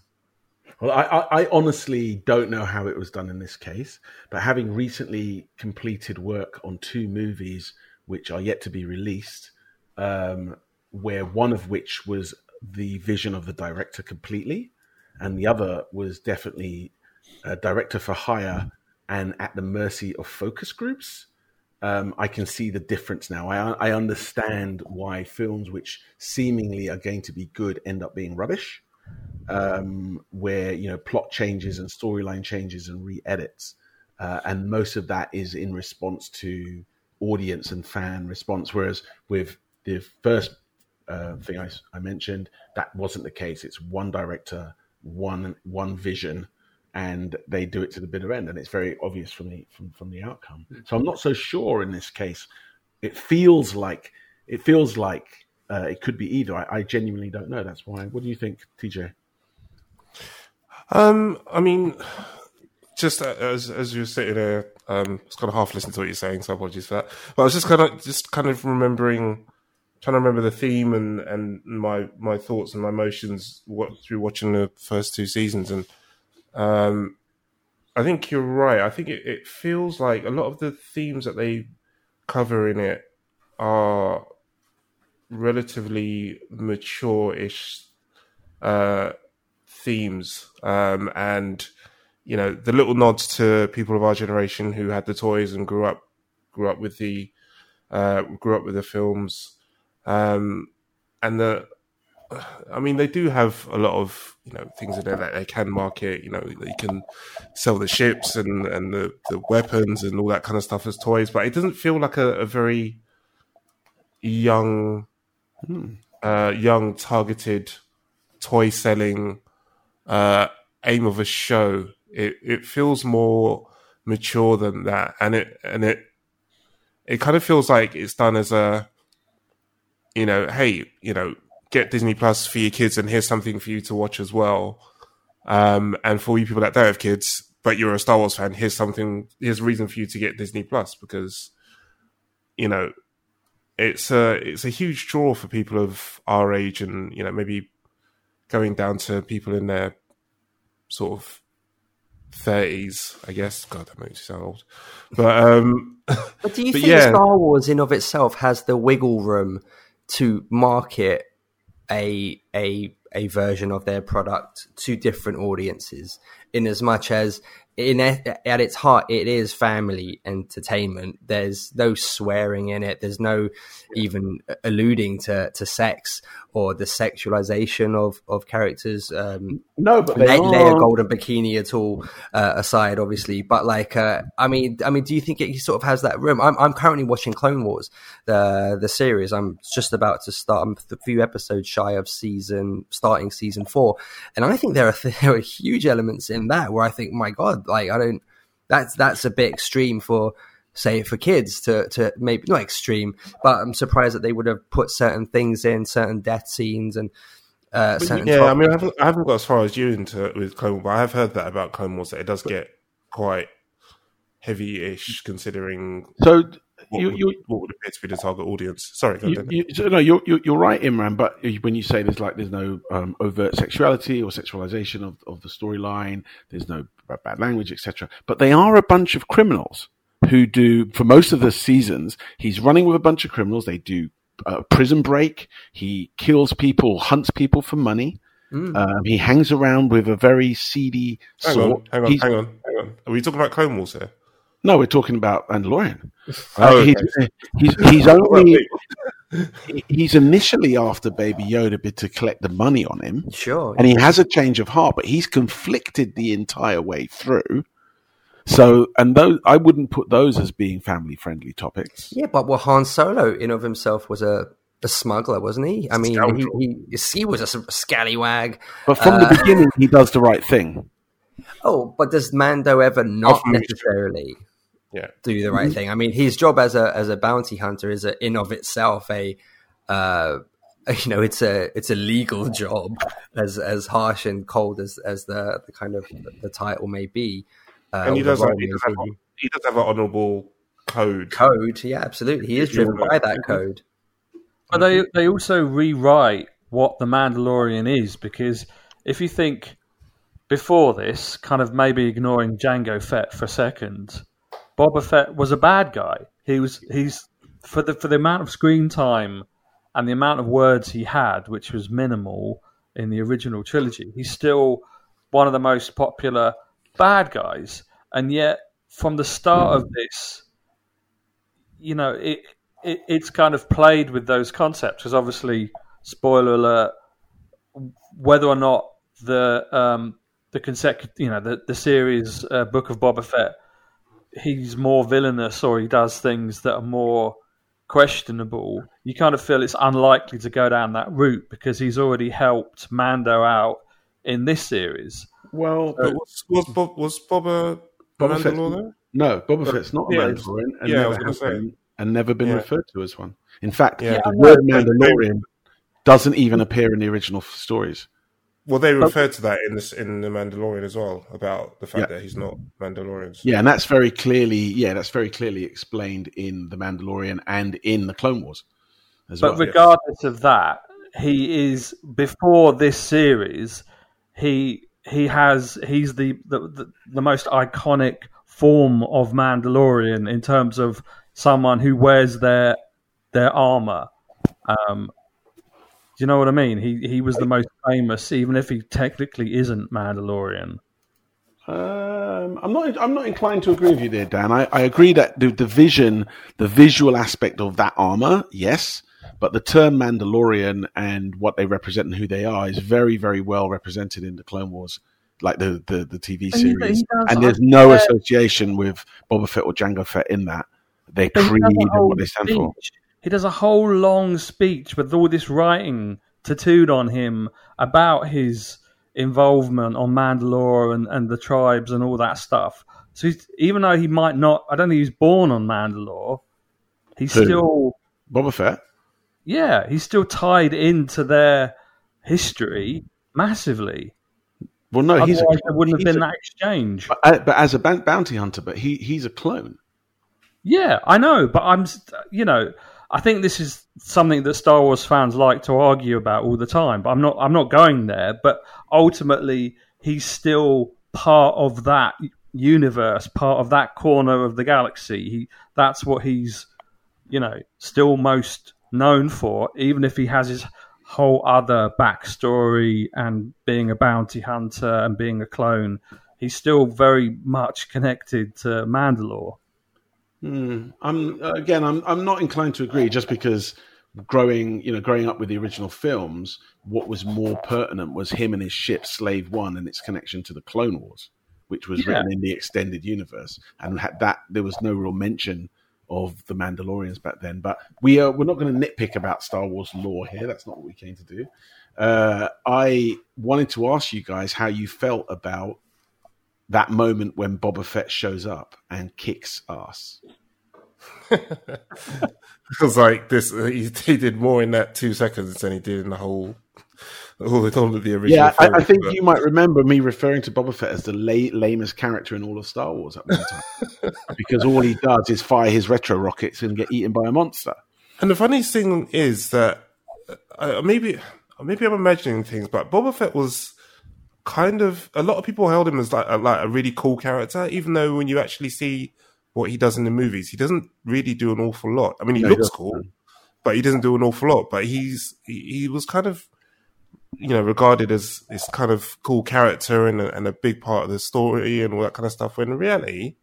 Well, I, I, I honestly don't know how it was done in this case, but having recently completed work on two movies which are yet to be released, um, where one of which was the vision of the director completely, and the other was definitely a director for hire and at the mercy of focus groups. Um, I can see the difference now. I, I understand why films which seemingly are going to be good end up being rubbish um, where you know plot changes and storyline changes and re-edits. uh, and most of that is in response to audience and fan response. Whereas with the first uh, thing I, I mentioned, that wasn't the case. It's one director, one one vision, and they do it to the bitter end, and it's very obvious from the from, from the outcome. So I'm not so sure in this case. It feels like it feels like uh, it could be either. I, I genuinely don't know. That's why. What do you think, TJ? Um, I mean, just as as you were sitting there, um, I was kind of half listening to what you're saying, so apologies for that. But I was just kind of just kind of remembering, trying to remember the theme and and my my thoughts and my emotions through watching the first two seasons, and um, I think you're right. I think it, it feels like a lot of the themes that they cover in it are relatively mature-ish uh, themes, um, and you know the little nods to people of our generation who had the toys and grew up grew up with the uh, grew up with the films, um, and the I mean they do have a lot of you know things in there that they can market. You know they can sell the ships and and the, the weapons and all that kind of stuff as toys, but it doesn't feel like a, a very young uh, young targeted toy selling uh, aim of a show. It it feels more mature than that, and it and it it kind of feels like it's done as a you know, hey, you know, get Disney Plus for your kids, and here's something for you to watch as well. Um, and for you people that don't have kids, but you're a Star Wars fan, here's something. Here's a reason for you to get Disney Plus because you know it's a it's a huge draw for people of our age, and you know maybe going down to people in their sort of thirties, I guess. God, that makes you sound old. But um, But do you think yeah. Star Wars in of itself has the wiggle room to market a a a version of their product to different audiences. In as much as in at its heart it is family entertainment. There's no swearing in it. There's no even alluding to, to sex or the sexualization of of characters um No, but they lay, a golden bikini at all uh, aside, obviously. But like, uh, I mean, I mean, do you think it sort of has that room? I'm, I'm currently watching Clone Wars, the the series. I'm just about to start. I'm a few episodes shy of season starting season four, and I think there are there are huge elements in that where I think, my God, like I don't. That's that's a bit extreme for say for kids to to maybe not extreme, but I'm surprised that they would have put certain things in, certain death scenes and. Uh, certain yeah, top- I mean, I haven't, I haven't got as far as you into with Clone Wars, but I have heard that about Clone Wars that it does get quite heavy-ish considering So what, you would, you what would appear to be the target audience. Sorry, you, you, so no, you're, you're you're right, Imran. But when you say there's like there's no um, overt sexuality or sexualization of, of the storyline, there's no bad language, etc. But they are a bunch of criminals who do for most of the seasons. He's running with a bunch of criminals. They do a prison break. He kills people, hunts people for money. Um, he hangs around with a very seedy hang sort. on, hang on, He's- hang on, hang on. Are we talking about Clone Wars here? No, we're talking about Mandalorian. Oh, Uh, he's, okay. he's he's only he's initially after Baby Yoda bit to collect the money on him, sure, and he has a change of heart, but he's conflicted the entire way through. So, and those I wouldn't put those as being family friendly topics. Yeah, but well, Han Solo in of himself was a, a smuggler, wasn't he? I mean, he, he he was a scallywag. But from the beginning, he does the right thing. Oh, but does Mando ever not necessarily Yeah, do the right thing? I mean, his job as a as a bounty hunter is a, in of itself a uh, you know it's a it's a legal job as as harsh and cold as as the the kind of the title may be. Uh, and he does, have, he, does have, he does have an honorable code. code. Yeah, absolutely. He is driven by that code. But they they also rewrite what the Mandalorian is because if you think before this, kind of maybe ignoring Jango Fett for a second, Boba Fett was a bad guy. He was he's for the for the amount of screen time and the amount of words he had, which was minimal in the original trilogy. He's still one of the most popular bad guys, and yet from the start of this, you know, it, it it's kind of played with those concepts. Because obviously, spoiler alert, whether or not the um, the consecutive, you know, the the series uh, Book of Boba Fett he's more villainous or he does things that are more questionable, you kind of feel it's unlikely to go down that route because he's already helped Mando out in this series. Well, uh, But was, was Bob was Bob a Boba Fett's- Mandalorian? no, Boba Fett's not a Yeah, Mandalorian and yeah, I never was say. been and never been Yeah. referred to as one. In fact, Yeah. the word Mandalorian doesn't even appear in the original stories. Well, they refer to that in this in the Mandalorian as well about the fact Yeah. that he's not Mandalorians. Yeah, and that's very clearly yeah, that's very clearly explained in the Mandalorian and in the Clone Wars as But well. regardless of that, he is before this series. He he has he's the the, the the most iconic form of Mandalorian in terms of someone who wears their their armor. Um, do you know what I mean? He he was the most famous, even if he technically isn't Mandalorian. Um, I'm not. I'm not inclined to agree with you there, Dan. I, I agree that the, the vision, the visual aspect of that armor, yes, but the term Mandalorian and what they represent and who they are is very, very well represented in the Clone Wars, like the the, the TV series. he and there's no association with Boba Fett or Jango Fett in that. They creed and what they stand for. He does a whole long speech with all this writing tattooed on him about his involvement on Mandalore and, and the tribes and all that stuff. So he's, even though he might not, I don't think he was born on Mandalore. He's Who? still, Boba Fett. Yeah, he's still tied into their history massively. Well, no, he's a, there wouldn't have been a- that exchange. but, uh, but as a bounty hunter, but he he's a clone. Yeah, I know, but I'm, you know, I think this is something that Star Wars fans like to argue about all the time. But I'm not, I'm not going there. But ultimately, he's still part of that universe, part of that corner of the galaxy. He, that's what he's, you know, still most known for, even if he has his whole other backstory and being a bounty hunter and being a clone. He's still very much connected to Mandalore. Hmm. I'm again. I'm I'm not inclined to agree, just because growing, you know, growing up with the original films, what was more pertinent was him and his ship Slave One and its connection to the Clone Wars, which was Yeah. written in the extended universe, and had that there was no real mention of the Mandalorians back then. But we are we're not going to nitpick about Star Wars lore here. That's not what we came to do. Uh, I wanted to ask you guys how you felt about that moment when Boba Fett shows up and kicks ass. Was like this. He, he did more in that two seconds than he did in the whole, all the, all of the original. Yeah, I, I think but- you might remember me referring to Boba Fett as the la- lamest character in all of Star Wars at one time, because all he does is fire his retro rockets and get eaten by a monster. And the funniest thing is that uh, uh maybe uh, maybe I'm imagining things, but Boba Fett was kind of a lot of people held him as like a, like a really cool character, even though when you actually see what he does in the movies, he doesn't really do an awful lot. I mean, he No, looks doesn't. cool, but he doesn't do an awful lot. But he's he, he was kind of you know regarded as this kind of cool character and a, and a big part of the story and all that kind of stuff. When in reality,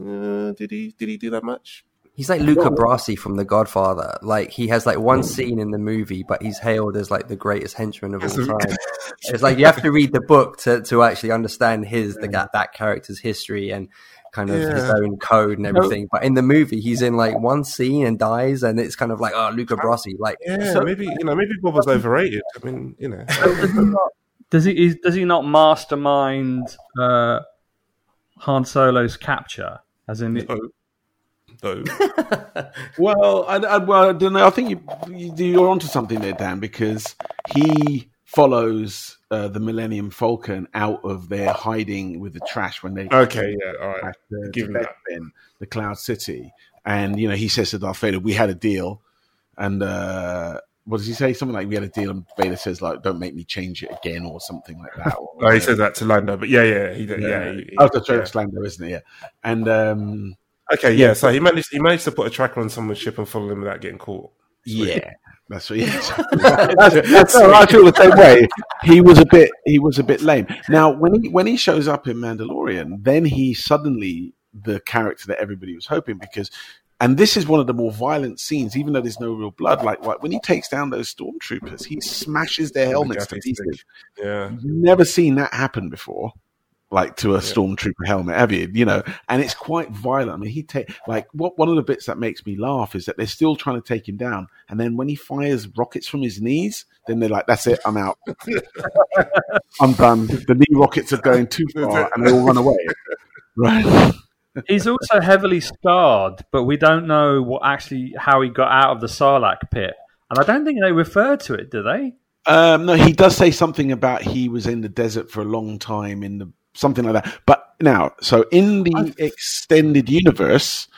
uh, did he did he do that much? He's like Luca Brasi from The Godfather. Like he has like one scene in the movie, but he's hailed as like the greatest henchman of all time. it's like you have to read the book to, to actually understand his the, that that character's history and kind of his own code and everything. But in the movie, he's in like one scene and dies, and it's kind of like oh Luca Brasi. Like Yeah, maybe you know, maybe Bob was overrated. I mean, you know, does he not, does he is- does he not mastermind uh, Han Solo's capture? As in, no, no. Well, I, I, well, I don't know. I think you, you, you're onto something there, Dan, because he follows uh, the Millennium Falcon out of their hiding with the trash when they Okay, yeah, all right. Give the, that. Bespin, the Cloud City, and you know he says to Darth Vader, "We had a deal," and uh, what does he say? Something like, "We had a deal," and Vader says, "Like, don't make me change it again," or something like that. Or, Oh, he said that to Lando, but yeah, yeah, he did. Yeah, he- oh, that's yeah. Lando, isn't it? Yeah, and um, Okay, yeah. So he managed he managed to put a tracker on someone's ship and follow them without getting caught. Yeah, that's what. Yeah, that's, that's, no, I feel the same way. He was a bit. He was a bit lame. Now, when he when he shows up in Mandalorian, then he suddenly the character that everybody was hoping because. And this is one of the more violent scenes, even though there's no real blood. Like, like when he takes down those stormtroopers, he smashes their helmets to pieces. Yeah, never seen that happen before. Like to a stormtrooper helmet, have you? You know, and it's quite violent. I mean, he take like what one of the bits that makes me laugh is that they're still trying to take him down, and then when he fires rockets from his knees, then they're like, "That's it, I'm out, I'm done." The knee rockets are going too far, and they all run away. Right? He's also heavily scarred, but we don't know what actually how he got out of the Sarlacc pit, and I don't think they refer to it, do they? Um, no, he does say something about he was in the desert for a long time in the something like that. But now, so in the extended universe,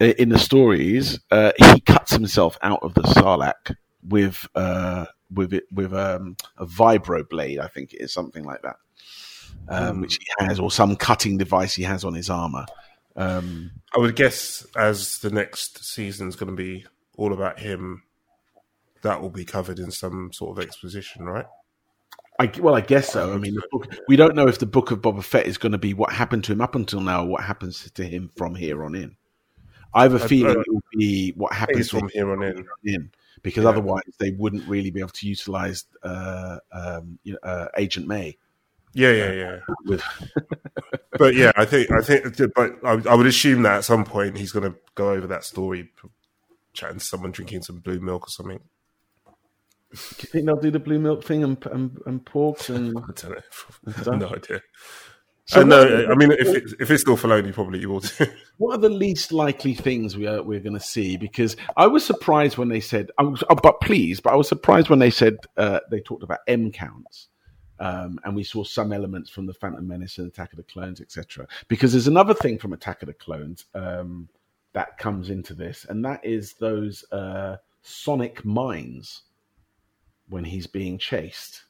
uh, in the stories, uh, he cuts himself out of the Sarlacc with uh, with it with um, a vibro blade. I think it is something like that, um, which he has, or some cutting device he has on his armor. Um, I would guess as the next season is going to be all about him, that will be covered in some sort of exposition, right? I, well, I guess so. I mean, the book, we don't know if the book of Boba Fett is going to be what happened to him up until now, or what happens to him from here on in. I have a feeling it will be what happens from here on in. in because Yeah. otherwise they wouldn't really be able to utilize uh, um, you know, uh, Agent May. Yeah, yeah, yeah. But yeah, I think I think, but I, I would assume that at some point he's going to go over that story, chatting to someone drinking some blue milk or something. Do you think they'll do the blue milk thing and and, and porgs and I don't know. No idea. So Uh, no, I mean, if it, if it's still Filoni, probably you will do. What are the least likely things we are we're going to see? Because I was surprised when they said, I was, oh, but please, but I was surprised when they said uh, they talked about M counts, um, and we saw some elements from the Phantom Menace and Attack of the Clones, etc. Because there's another thing from Attack of the Clones um, that comes into this, and that is those uh, sonic mines when he's being chased.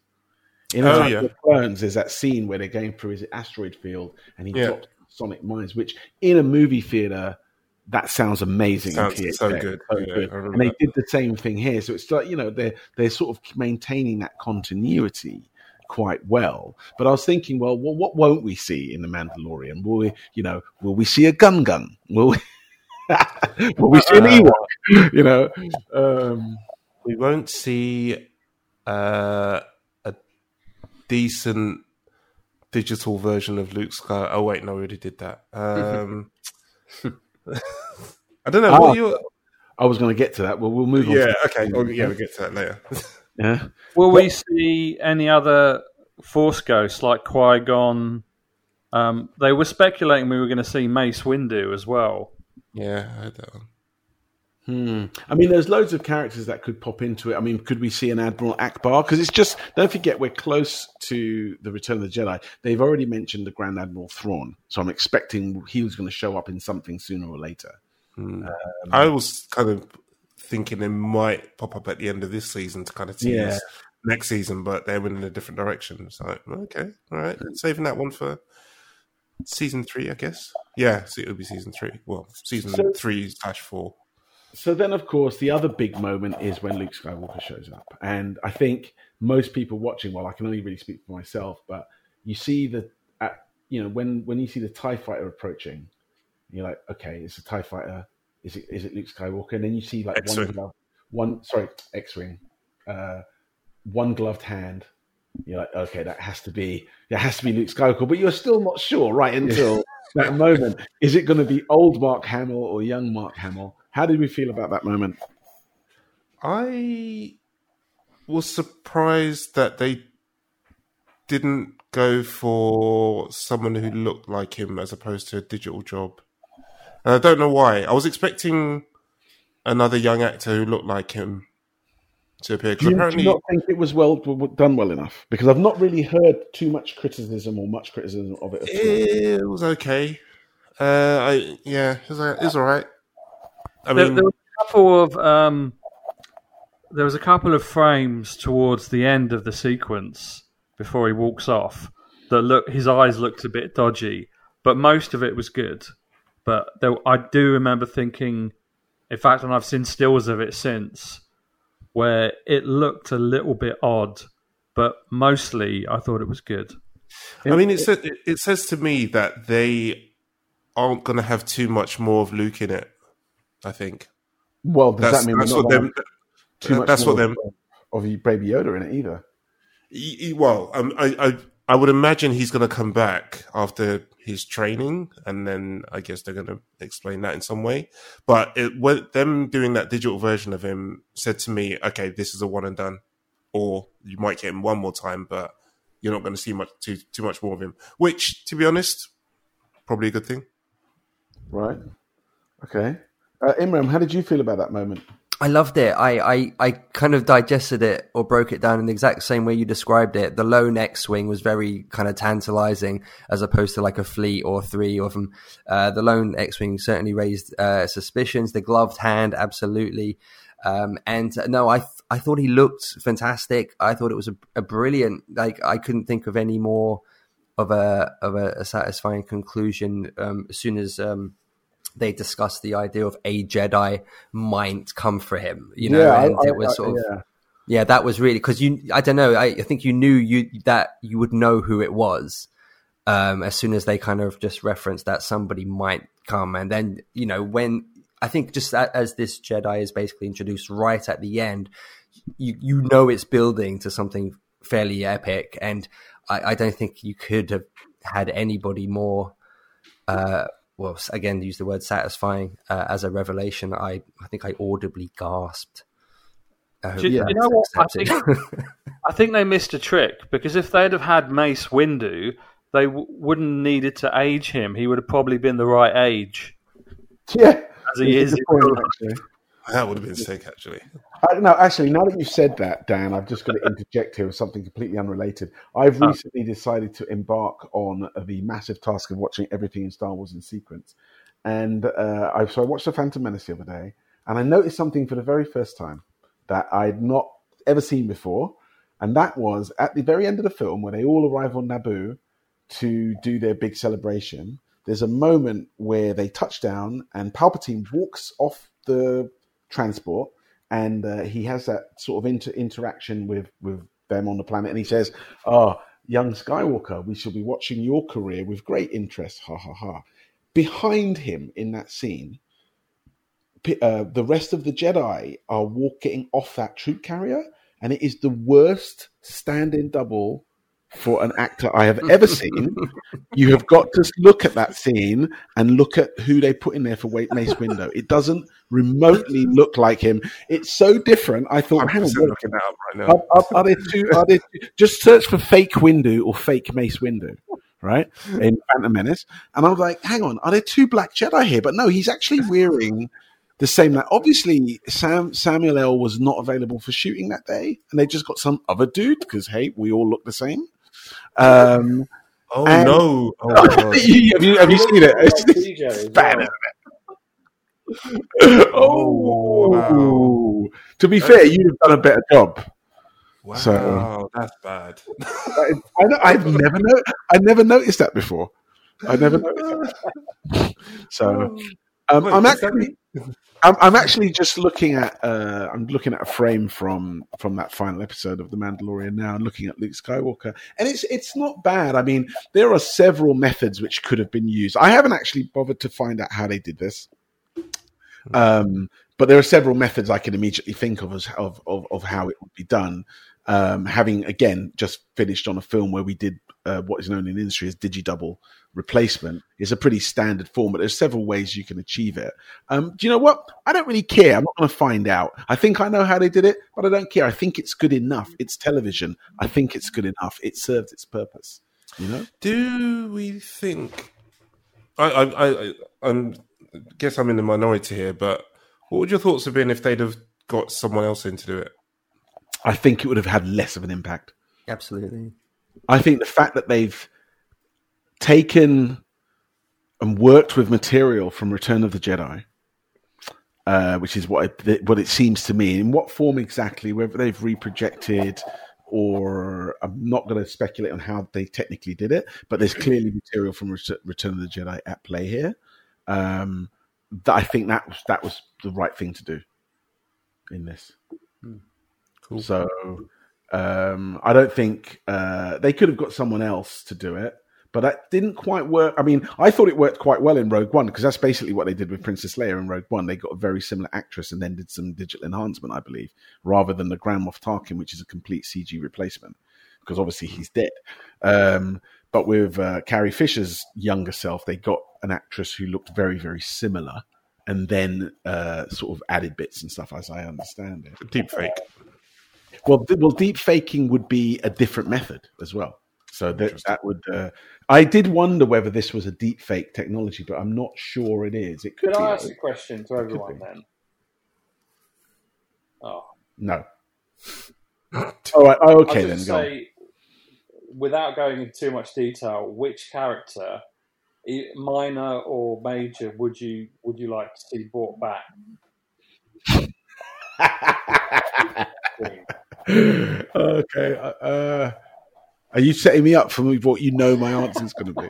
In Oh, yeah. Clones, there's that scene where they're going through his asteroid field, and he Yeah. drops sonic mines, which in a movie theater that sounds amazing. Sounds so good. so Yeah, good. And they did the same thing here, so it's like you know they're they're sort of maintaining that continuity quite well. But I was thinking, well, what, what won't we see in the Mandalorian? Will we, you know, will we see a Gungan? Will we? will we see an Ewok? You know, um, we won't see uh, a decent digital version of Luke Skywalker. Oh wait, no, we already did that. Um, I don't know. Ah. what are your... I was going to get to that. Well, we'll move on. Yeah, okay. Oh, yeah, we'll get to that later. Yeah. Will we see any other Force ghosts like Qui Gon? Um, they were speculating we were going to see Mace Windu as well. yeah, I heard that one. Hmm. I mean, there's loads of characters that could pop into it. I mean, could we see an Admiral Ackbar? Because it's just don't forget we're close to the Return of the Jedi. They've already mentioned the Grand Admiral Thrawn, so I'm expecting he was going to show up in something sooner or later. Hmm. Um, I was kind of thinking it might pop up at the end of this season to kind of tease Yeah. next season, but they went in a different direction. So, okay, all right, hmm. saving that one for season three, I guess. Yeah, so it'll be season three. Well, season So- three slash four. So then, of course, the other big moment is when Luke Skywalker shows up, and I think most people watching, well, I can only really speak for myself, but you see the, at, you know, when when you see the Tie Fighter approaching, you're like, okay, it's a Tie Fighter. Is it is it Luke Skywalker? And then you see like one X-Wing. glove, one sorry, X-wing, uh, one gloved hand. You're like, okay, that has to be that has to be Luke Skywalker, but you're still not sure right until that moment. Is it going to be old Mark Hamill or young Mark Hamill? How did we feel about that moment? I was surprised that they didn't go for someone who looked like him as opposed to a digital job. And I don't know why. I was expecting another young actor who looked like him to appear. Do you, do you not think it was well done well enough? Because I've not really heard too much criticism or much criticism of it. It was okay. Uh, I yeah, it was, it was all right. I There, mean, there was a couple of um, there was a couple of frames towards the end of the sequence before he walks off that look his eyes looked a bit dodgy, but most of it was good. But there, I do remember thinking, in fact, and I've seen stills of it since, where it looked a little bit odd, but mostly I thought it was good. I mean, it, sa- it, it says to me that they aren't going to have too much more of Luke in it. I think Well, does that's that mean that's we're not what them. too much That's what them. of, Baby Yoda in it either? y- y- Well, um, I, I I would imagine he's going to come back after his training, and then I guess they're going to explain that in some way. But it, what, them doing that digital version of him said to me, "Okay, this is a one and done, or you might get him one more time, but you're not going to see much too too much more of him." Which, to be honest, probably a good thing. Right. Okay. Uh, Imran, how did you feel about that moment? I loved it. I, I, I kind of digested it or broke it down in the exact same way you described it. The lone X wing was very kind of tantalizing as opposed to like a fleet or three of them. Uh, the lone X wing certainly raised uh, suspicions. The gloved hand, absolutely. Um, and uh, no, I th- I thought he looked fantastic. I thought it was a, a, brilliant. Like I couldn't think of any more of a of a, a satisfying conclusion. Um, as soon as um, they discussed the idea of a Jedi might come for him, you know, Yeah, and I- it was I- sort of yeah. that was really because you. I don't know. I, I think you knew you that you would know who it was um, as soon as they kind of just referenced that somebody might come, and then you know when I think just as this Jedi is basically introduced right at the end, you you know it's building to something fairly epic, and I, I don't think you could have had anybody more. Uh, well, again, use the word satisfying uh, as a revelation. I I think I audibly gasped. I Do you- you know what? I accepted. I think they missed a trick because if they'd have had Mace Windu, they w- wouldn't needed to age him. He would have probably been the right age Yeah. as he is. Good point, actually. That would have been sick, actually. No, actually, now that you've said that, Dan, I've just got to interject here with something completely unrelated. I've Oh. recently decided to embark on the massive task of watching everything in Star Wars in sequence. And uh, I, so I watched The Phantom Menace the other day, and I noticed something for the very first time that I'd not ever seen before. And that was at the very end of the film, where they all arrive on Naboo to do their big celebration, there's a moment where they touch down and Palpatine walks off the transport and uh, he has that sort of inter- interaction with, with them on the planet and he says, Oh, young Skywalker, we shall be watching your career with great interest. Ha ha ha. Behind him in that scene, uh, the rest of the Jedi are walking off that troop carrier, and it is the worst stand-in double for an actor I have ever seen. you have got to look at that scene and look at who they put in there for Wait Mace Windu. It doesn't remotely look like him. It's so different. I thought, hang on, just looking that up right now. are, are, are there two? Are there two, just search for fake Windu or fake Mace Windu, right? In Phantom Menace, and I was like, hang on, are there two Black Jedi here? But no, he's actually wearing the same. Like, obviously, Sam Samuel L was not available for shooting that day, and they just got some other dude because hey, we all look the same. Um, Oh and- no! Oh, my have you have you seen it? It's, it's bad. isn't it? Oh, wow. to be fair, you'd have done a better job. wow, So- that's bad. I, know, I've never no, I never noticed that before. I never noticed that. So um, Wait, I'm does that actually I'm, I'm actually just looking at uh, I'm looking at a frame from from that final episode of The Mandalorian now, and looking at Luke Skywalker, and it's it's not bad. I mean, there are several methods which could have been used. I haven't actually bothered to find out how they did this. Um, but there are several methods I can immediately think of as of, of, of how it would be done. Um, having again just finished on a film where we did uh, what is known in the industry as digidouble replacement, is a pretty standard form, but there's several ways you can achieve it. Um, do you know what? I don't really care. I'm not going to find out. I think I know how they did it, but I don't care. I think it's good enough. It's television. I think it's good enough. It serves its purpose. You know? Do we think? I I I, I I'm, guess I'm in the minority here, but what would your thoughts have been if they'd have got someone else in to do it? I think it would have had less of an impact. Absolutely. I think the fact that they've taken and worked with material from Return of the Jedi, uh, which is what it, what it seems to me. In what form exactly? Whether they've reprojected, or I'm not going to speculate on how they technically did it, but there's clearly material from Return of the Jedi at play here. Um, that I think that was that was the right thing to do in this. Cool. So um, I don't think uh, they could have got someone else to do it, but that didn't quite work. I mean, I thought it worked quite well in Rogue One because that's basically what they did with Princess Leia in Rogue One. They got a very similar actress and then did some digital enhancement, I believe, rather than the Grand Moff Tarkin, which is a complete CG replacement. because obviously he's dead. Um, but with uh, Carrie Fisher's younger self, they got an actress who looked very, very similar, and then uh, sort of added bits and stuff, as I understand it. Deep fake. Well, th- well, deep faking would be a different method as well. So that that would. Uh, I did wonder whether this was a deep fake technology, but I'm not sure it is. It could Can be. I ask a question to everyone then? Oh, No. All right. Oh, I'll okay then. just Go on. say, without going into too much detail, which character, e- minor or major, would you would you like to see brought back? okay. uh, Uh, are you setting me up for what you know my answer is going to be?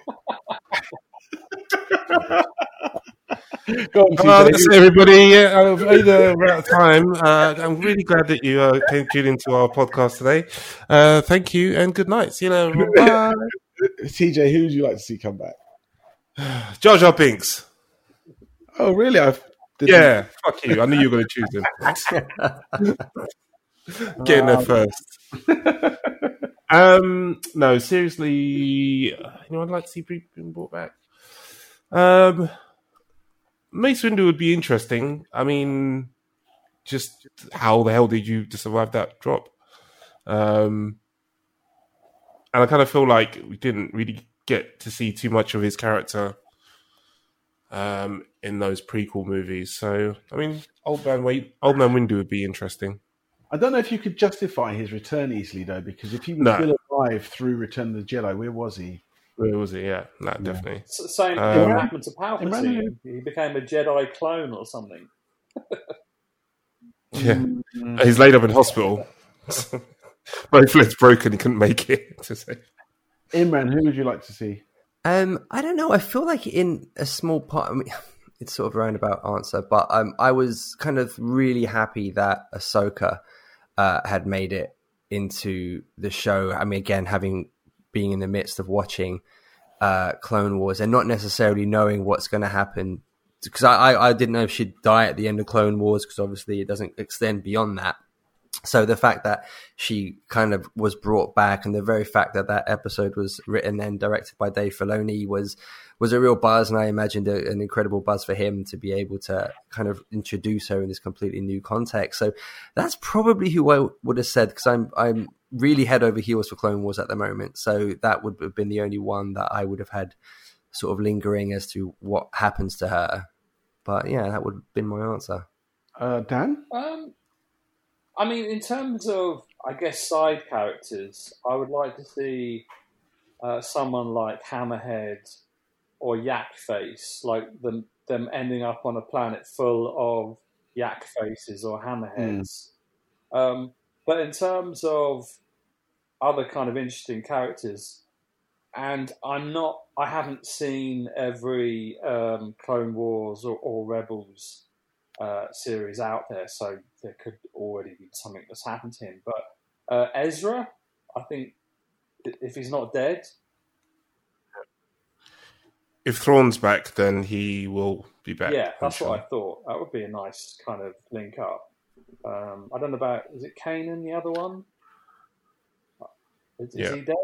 Go on, Well, that's it, everybody. Yeah, uh, either we're out of time. Uh, I'm really glad that you uh, came tuned into our podcast today. Uh, thank you and good night. See you later. Bye. TJ, who would you like to see come back? Jar Jar Binks. Oh, really? I've Yeah, fuck you. I knew you were going to choose him. Getting there first. um, no, seriously, anyone like to see being brought back? Um, Mace Windu would be interesting. I mean, just how the hell did you survive that drop? Um, and I kind of feel like we didn't really get to see too much of his character um, in those prequel movies. So, I mean, Old Man Wait, Old Man Windu would be interesting. I don't know if you could justify his return easily though, because if he was No. still alive through Return of the Jedi, where was he? Where was he? Yeah, no, definitely. S- Same Um, thing happened to Imran- Palpatine. He became a Jedi clone or something. Yeah, he's laid up in hospital. Both legs broken. He couldn't make it. To say. Imran, who would you like to see? Um, I don't know. I feel like in a small part, I mean, it's sort of a roundabout answer, but um, I was kind of really happy that Ahsoka uh, had made it into the show. I mean, again, having being in the midst of watching uh, Clone Wars and not necessarily knowing what's going to happen, because I, I, I didn't know if she'd die at the end of Clone Wars, because obviously it doesn't extend beyond that. So the fact that she kind of was brought back, and the very fact that that episode was written and directed by Dave Filoni was was a real buzz, and I imagined a, an incredible buzz for him to be able to kind of introduce her in this completely new context. So that's probably who I would have said because I'm I'm really head over heels for Clone Wars at the moment. So that would have been the only one that I would have had sort of lingering as to what happens to her. But yeah, that would have been my answer. Uh, Dan? Um, I mean, in terms of, I guess, side characters, I would like to see uh, someone like Hammerhead or Yak Face, like them them ending up on a planet full of Yak Faces or Hammerheads. Um, but in terms of other kind of interesting characters, and I'm not, I haven't seen every um, Clone Wars or, or Rebels uh, series out there, so there could already be something that's happened to him. But uh, Ezra, I think, if he's not dead, If Thrawn's back, then he will be back. yeah, that's I'm what I thought. That would be a nice kind of link up. Um, I don't know about is it Kanan the other one? Is, is Yeah. he dead?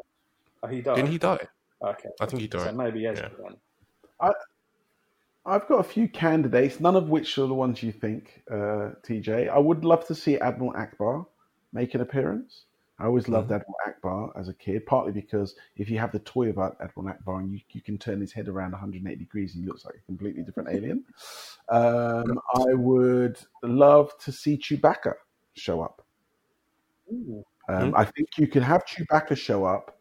Oh, he died. Didn't he die? Okay, I think he so died. maybe Ezra Yeah. then. I've got a few candidates, none of which are the ones you think, uh, TJ. I would love to see Admiral Ackbar make an appearance. I always loved Admiral Ackbar as a kid, partly because if you have the toy about Admiral Ackbar and you, you can turn his head around 180 degrees, he looks like a completely different alien. Um, I would love to see Chewbacca show up. Um, I think you can have Chewbacca show up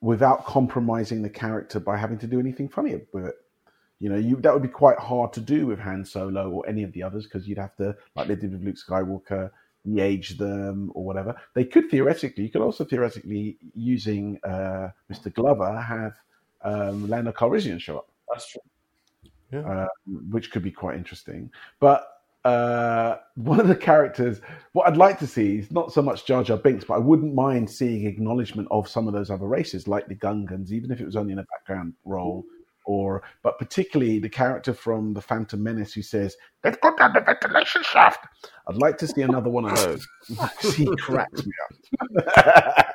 without compromising the character by having to do anything funny with it. You know, you that would be quite hard to do with Han Solo or any of the others because you'd have to, like they did with Luke Skywalker, de-age them or whatever. They could theoretically, you could also theoretically, using uh, Mr. Glover, have um, Lando Calrissian show up That's true. uh, which could be quite interesting. But uh, one of the characters, what I'd like to see is not so much Jar Jar Binks, but I wouldn't mind seeing acknowledgement of some of those other races, like the Gungans, even if it was only in a background role. Or but particularly the character from the Phantom Menace who says, "Let's go down the ventilation shaft." I'd like to see another one of those. he cracks me up.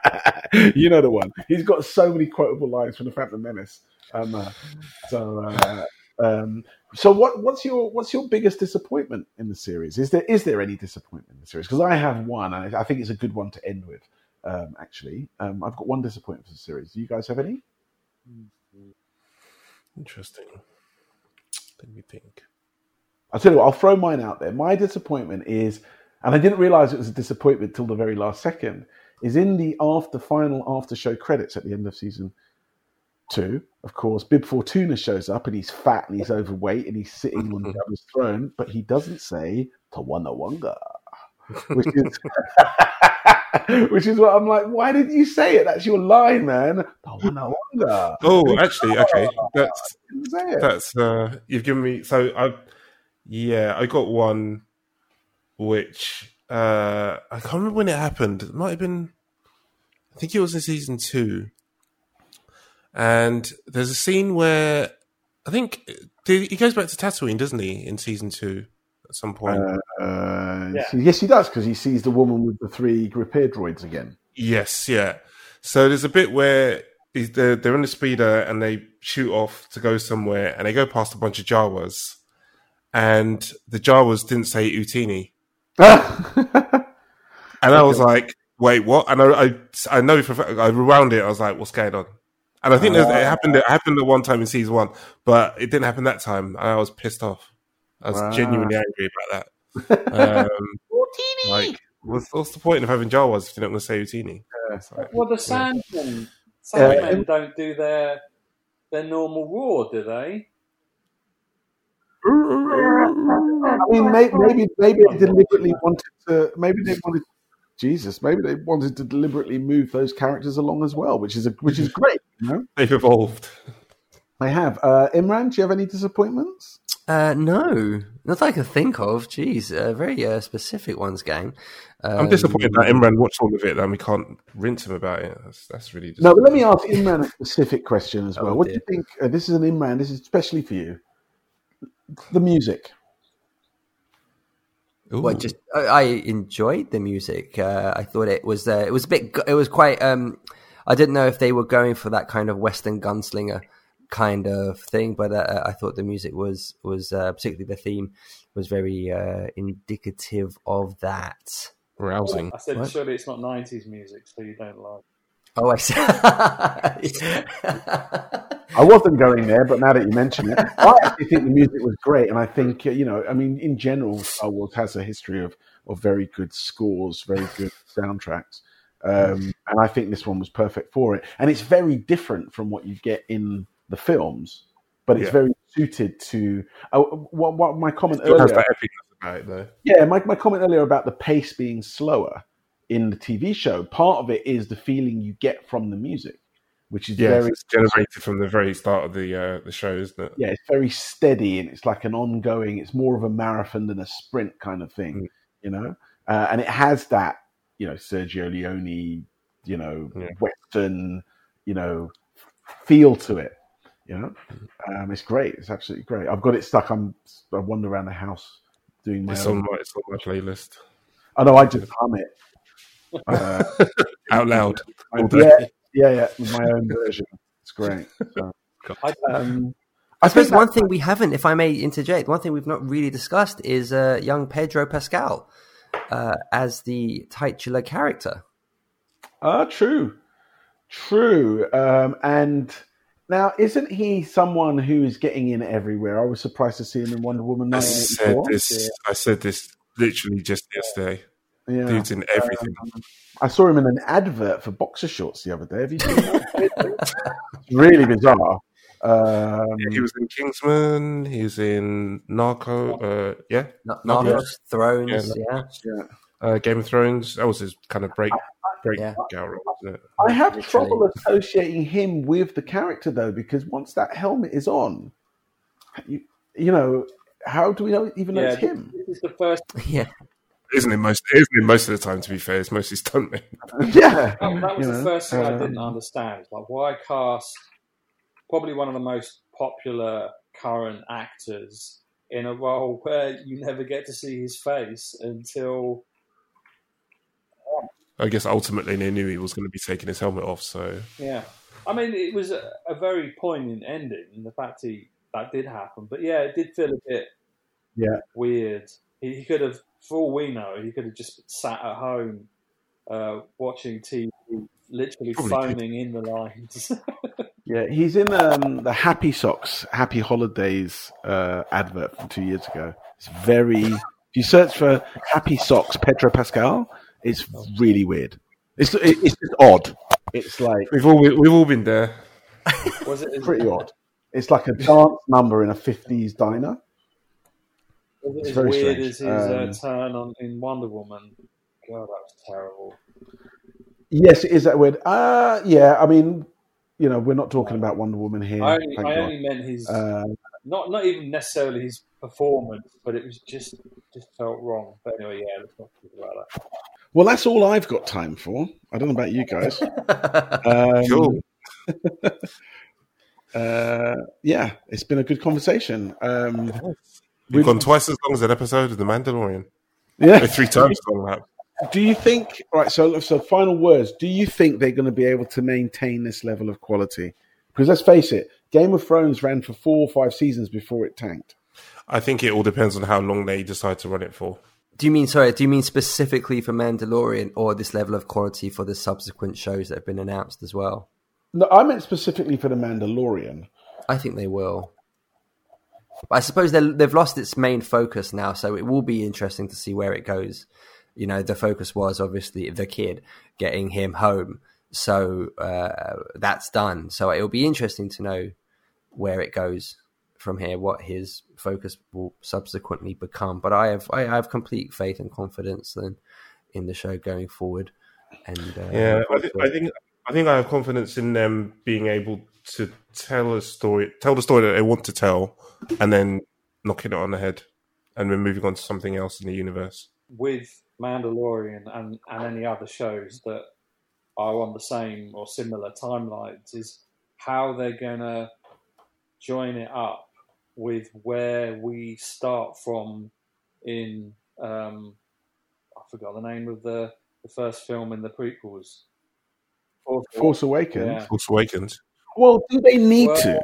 you know the one. He's got so many quotable lines from the Phantom Menace. Um, uh, so, uh, um, so what, what's your what's your biggest disappointment in the series? Is there is there any disappointment in the series? Because I have one, and I think it's a good one to end with. Um, actually, um, I've got one disappointment for the series. Do you guys have any? Interesting. Let me think. I'll tell you what, I'll throw mine out there. My disappointment is, and I didn't realize it was a disappointment till the very last second, is in the after final after show credits at the end of season two. Of course, Bib Fortuna shows up and he's fat and he's overweight and he's sitting on Jabba's throne, but he doesn't say Tawanawanga, which is. Which is what I'm like. Why didn't you say it? That's your line, man. Tawanawanga. Oh, actually, okay. That's Didn't say it. that's uh you've given me so I yeah, I got one which uh I can't remember when it happened. It might have been I think it was in season two. And there's a scene where I think he goes back to Tatooine, doesn't he, in season two at some point? Uh, Yeah. so- yes, he does because he sees the woman with the three repair droids again. Yes, yeah. So there's a bit where he's, they're, they're in the speeder and they shoot off to go somewhere and they go past a bunch of Jawas. And the Jawas didn't say Utinni. And I was like, wait, what? And I, I, I know for a fact- I rewound it. I was like, what's going on? And I think there's- it happened. It happened at one time in season one, but it didn't happen that time. And I was pissed off. I was Wow. genuinely angry about that. Um, like, what's, what's the point of having Jawas if you're not going to say Utinni? It's like- Well, the Sandmen, Uh, Sandmen don't do their their normal roar, do they? I mean, maybe, maybe maybe they deliberately wanted to. Maybe they wanted. Jesus, maybe they wanted to deliberately move those characters along as well, which is a which is great. You know, They've evolved. I have. Uh, Imran, do you have any disappointments? Uh, no, not that I can think of. Jeez, uh, very uh, specific ones, game. Um, I'm disappointed that Imran watched all of it and we can't rinse him about it. That's, that's really No, but let me ask Imran a specific question as well. Oh, what do you think? Uh, this is an Imran. This is especially for you. The music. Ooh. Well, just I, I enjoyed the music. Uh, I thought it was uh, it was a bit. It was quite. Um, I didn't know if they were going for that kind of Western gunslinger kind of thing, but uh, I thought the music was was uh, particularly the theme was very uh, indicative of that. rousing. I said, What? surely it's not '90s music, so you don't like. Oh, I see. I wasn't going there, but now that you mention it, I actually think the music was great, and I think uh, you know, I mean, in general, Star Wars has a history of of very good scores, very good soundtracks, um, and I think this one was perfect for it. And it's very different from what you get in the films, but it's Yeah. very suited to. Uh, what, what my comment earlier, it, though. yeah, my, my comment earlier about the pace being slower in the TV show. Part of it is the feeling you get from the music, which is Yeah, very it's generated from the very start of the uh, the show, isn't it? yeah, it's very steady and it's like an ongoing. It's more of a marathon than a sprint kind of thing, Mm. you know. Uh, and it has that, you know, Sergio Leone, you know, Yeah. Western, you know, feel to it. You know, um, it's great. It's absolutely great. I've got it stuck. I'm I wander around the house doing my It's own. on my it's on my playlist Oh no, I just hum it. Uh, out loud. I- all yeah, day. yeah, yeah. with My own version. It's great. So, I, um, I suppose one thing we haven't, if I may interject, one thing we've not really discussed is uh, young Pedro Pascal uh, as the titular character. Ah, true, true. Um, and now, isn't he someone who is getting in everywhere? I was surprised to see him in Wonder Woman I said 1984. this. I said this literally just yesterday. Yeah. Dude's in everything. I saw him in an advert for boxer shorts the other day. Have you seen that? Really bizarre. Um, Yeah, he was in Kingsman. He was in Narco. Uh, yeah, Not Not Narcos, Thrones, Yeah, yeah. uh, Game of Thrones. That was his kind of break break Yeah. out role, wasn't it? I have Literally. trouble associating him with the character though, because once that helmet is on, you, you know, how do we know even know yeah, it's him? this is the first. Yeah. Isn't it most? Isn't it most of the time? To be fair, it's mostly stuntmen. yeah, That, that was you the know, first thing I um, didn't understand. Like, why cast probably one of the most popular current actors in a role where you never get to see his face until I guess ultimately they knew he was going to be taking his helmet off. So yeah. I mean, it was a, a very poignant ending. and The fact he that did happen, but yeah, it did feel a bit Yeah. weird. He, he could have, for all we know, he could have just sat at home uh, watching TV, literally Probably phoning in the lines. Yeah, he's in um, the Happy Socks, Happy Holidays uh, advert from two years ago. It's very. If you search for Happy Socks Pedro Pascal, it's really weird. It's it's just odd. It's like we've all we've all been there. was it? pretty odd. It's like a dance number in a fifties diner. Was it It's as very weird strange. as his Um, uh, turn on in Wonder Woman? God, that was terrible. Yes, it is that weird. Uh yeah. I mean, you know, we're not talking about Wonder Woman here. I only, I only meant his Uh, not not even necessarily his performance, but it was just just felt wrong. But anyway, yeah, let's not talk about that. Well, that's all I've got time for. I don't know about you guys. Um, Cool. uh, yeah, it's been a good conversation. Um, We've gone twice as long as an episode of The Mandalorian. yeah. Three times as. That. Do you think? Right. So, so final words. Do you think they're going to be able to maintain this level of quality? Because let's face it, Game of Thrones ran for four or five seasons before it tanked. I think it all depends on how long they decide to run it for. Do you mean sorry? Do you mean specifically for Mandalorian or this level of quality for the subsequent shows that have been announced as well? No, I meant specifically for the Mandalorian. I think they will. I suppose they- they've lost its main focus now, so it will be interesting to see where it goes. You know, the focus was obviously the kid getting him home, so uh, that's done. So it'll be interesting to know where it goes from here, what his focus will subsequently become. But I have I have complete faith and confidence in in the show going forward. And uh, Yeah, I, th- I think I think I have confidence in them being able to tell a story, tell the story that they want to tell, and then knocking it on the head, and then moving on to something else in the universe. with Mandalorian and, and any other shows that are on the same or similar timelines is how they're going to join it up with where we start from in um, I forgot the name of the, the first film in the prequels. Force, Force Awakens. Yeah. Force Awakens. Well, do they need Well- to?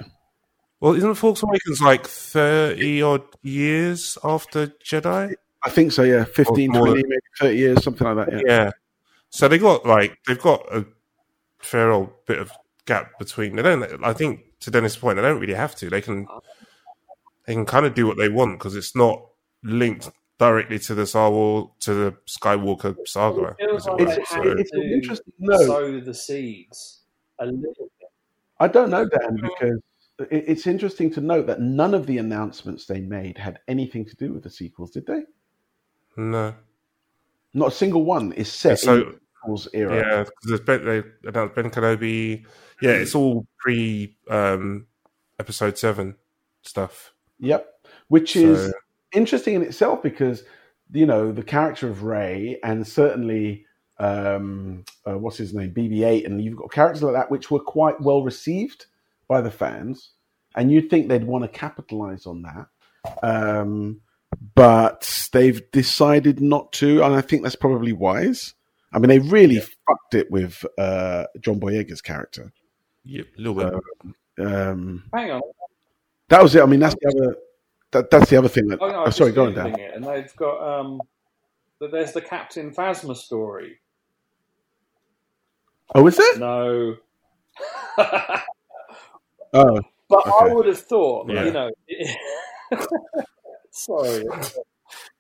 Well, isn't Force Awakens like thirty odd years after Jedi? I think so. Yeah, 15, 20, maybe thirty years, something like that. Yeah. Yeah. So they got like they've got a fair old bit of gap between. They don't. I think to Dennis' point, they don't really have to. They can. They can kind of do what they want because it's not linked directly to the Star Wars to the Skywalker saga. It feels like It's, So- it's to interesting. No, sow the seeds a little bit. I don't know, Dan, because it's interesting to note that none of the announcements they made had anything to do with the sequels, did they? no. Not a single one is set So- in the sequels era. Yeah, because Ben, they announced Ben Kenobi. Yeah, it's all pre um, episode seven stuff. Yep. Which is So- interesting in itself because, you know, the character of Rey and certainly, um, uh, what's his name, BB 8, and you've got characters like that which were quite well received by the fans. And you'd think they'd want to capitalize on that. Um, but they've decided not to. And I think that's probably wise. I mean, they really fucked it with uh, John Boyega's character. Yep, a little bit. Um, Hang on. That was it. I mean, that's the other. That, that's the other thing. That, Oh, no, oh, I'm sorry, just go on, Googling Dan. It, and they've got um, that there's the Captain Phasma story. Oh, is it? No, Oh, but I would have thought, Yeah. you know, sorry,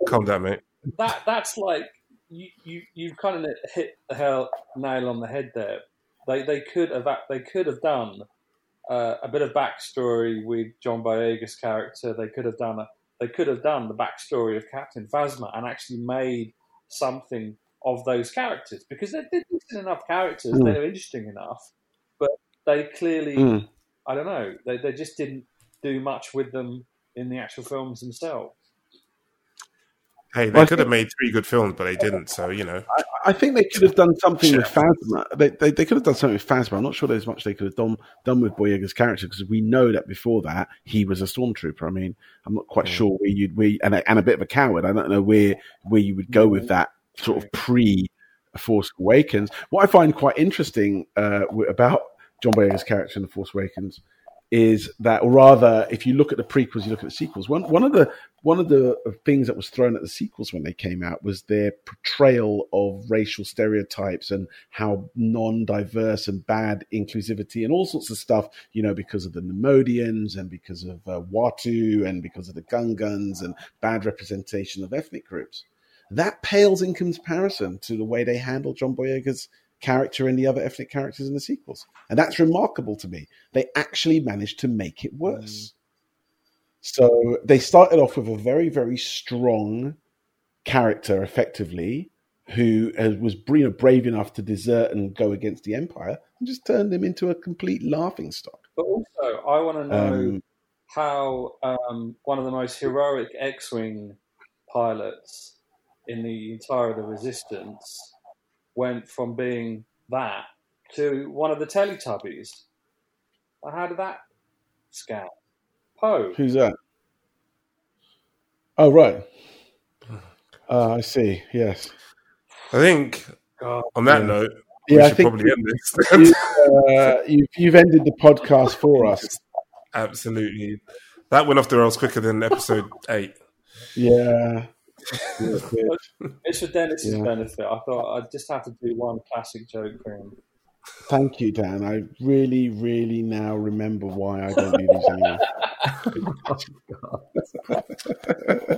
Calm down, mate. that that's like you you you've kind of hit the hell nail on the head there. They they could have act- they could have done uh, a bit of backstory with John Boyega's character. They could have done a they could have done the backstory of Captain Phasma and actually made something of those characters because they're, decent enough characters. Mm. They're interesting enough, but they clearly Mm. I don't know they they just didn't do much with them in the actual films themselves. Hey, they Well, I could have made three good films, but they didn't. So you know, I think they could have done something with Phasma. They, they, they could have done something with Phasma. I'm not sure there's much they could have done done with Boyega's character because we know that before that he was a stormtrooper. I mean, I'm not quite sure where you'd where, and a, and a bit of a coward. I don't know where where you would go with that sort of pre Force Awakens. What I find quite interesting uh, about John Boyega's character in the Force Awakens is that, or rather, if you look at the prequels, you look at the sequels. One one of the one of the things that was thrown at the sequels when they came out was their portrayal of racial stereotypes and how non-diverse and bad inclusivity and all sorts of stuff. You know, because of the Neimoidians and because of uh, Watto and because of the Gungans and bad representation of ethnic groups. That pales in comparison to the way they handle John Boyega's character and the other ethnic characters in the sequels. And that's remarkable to me. They actually managed to make it worse. So they started off with a very, very strong character, effectively, who uh, was you know, brave enough to desert and go against the Empire, and just turned him into a complete laughing stock. But also, I want to know Um, how um, one of the most heroic X-wing pilots in the entire of the Resistance went from being that to one of the Teletubbies. How did that scout? Poe. Who's that? Oh, right. Uh, I see. Yes. I think God. on that Yeah. note, we Yeah, I should think probably end this. you, uh, you've, you've ended the podcast for us. Absolutely, that went off the rails quicker than episode eight. Yeah. Yeah. It's for Dennis's Yeah. benefit. I thought I'd just have to do one classic joke for him. Thank you, Dan. I really, really now remember why I don't do these anymore.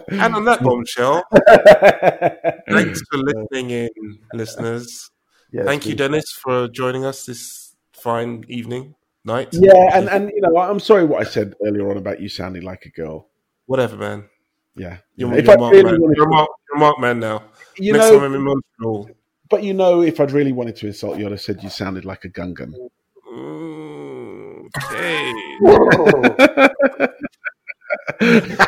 And on that bombshell, thanks for listening in, listeners. Yes, Thank you. Dennis, for joining us this fine evening, night. Yeah, and, and you know, I'm sorry what I said earlier on about you sounding like a girl. whatever, man. Yeah. You're, if you're, Mark, really man. wanted You're, Mark, you're Mark man now. you Next know, time I'm in Montreal. but you know, if I'd really wanted to insult you, I'd have said you sounded like a Gungan. Mm, okay.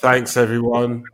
Thanks, everyone.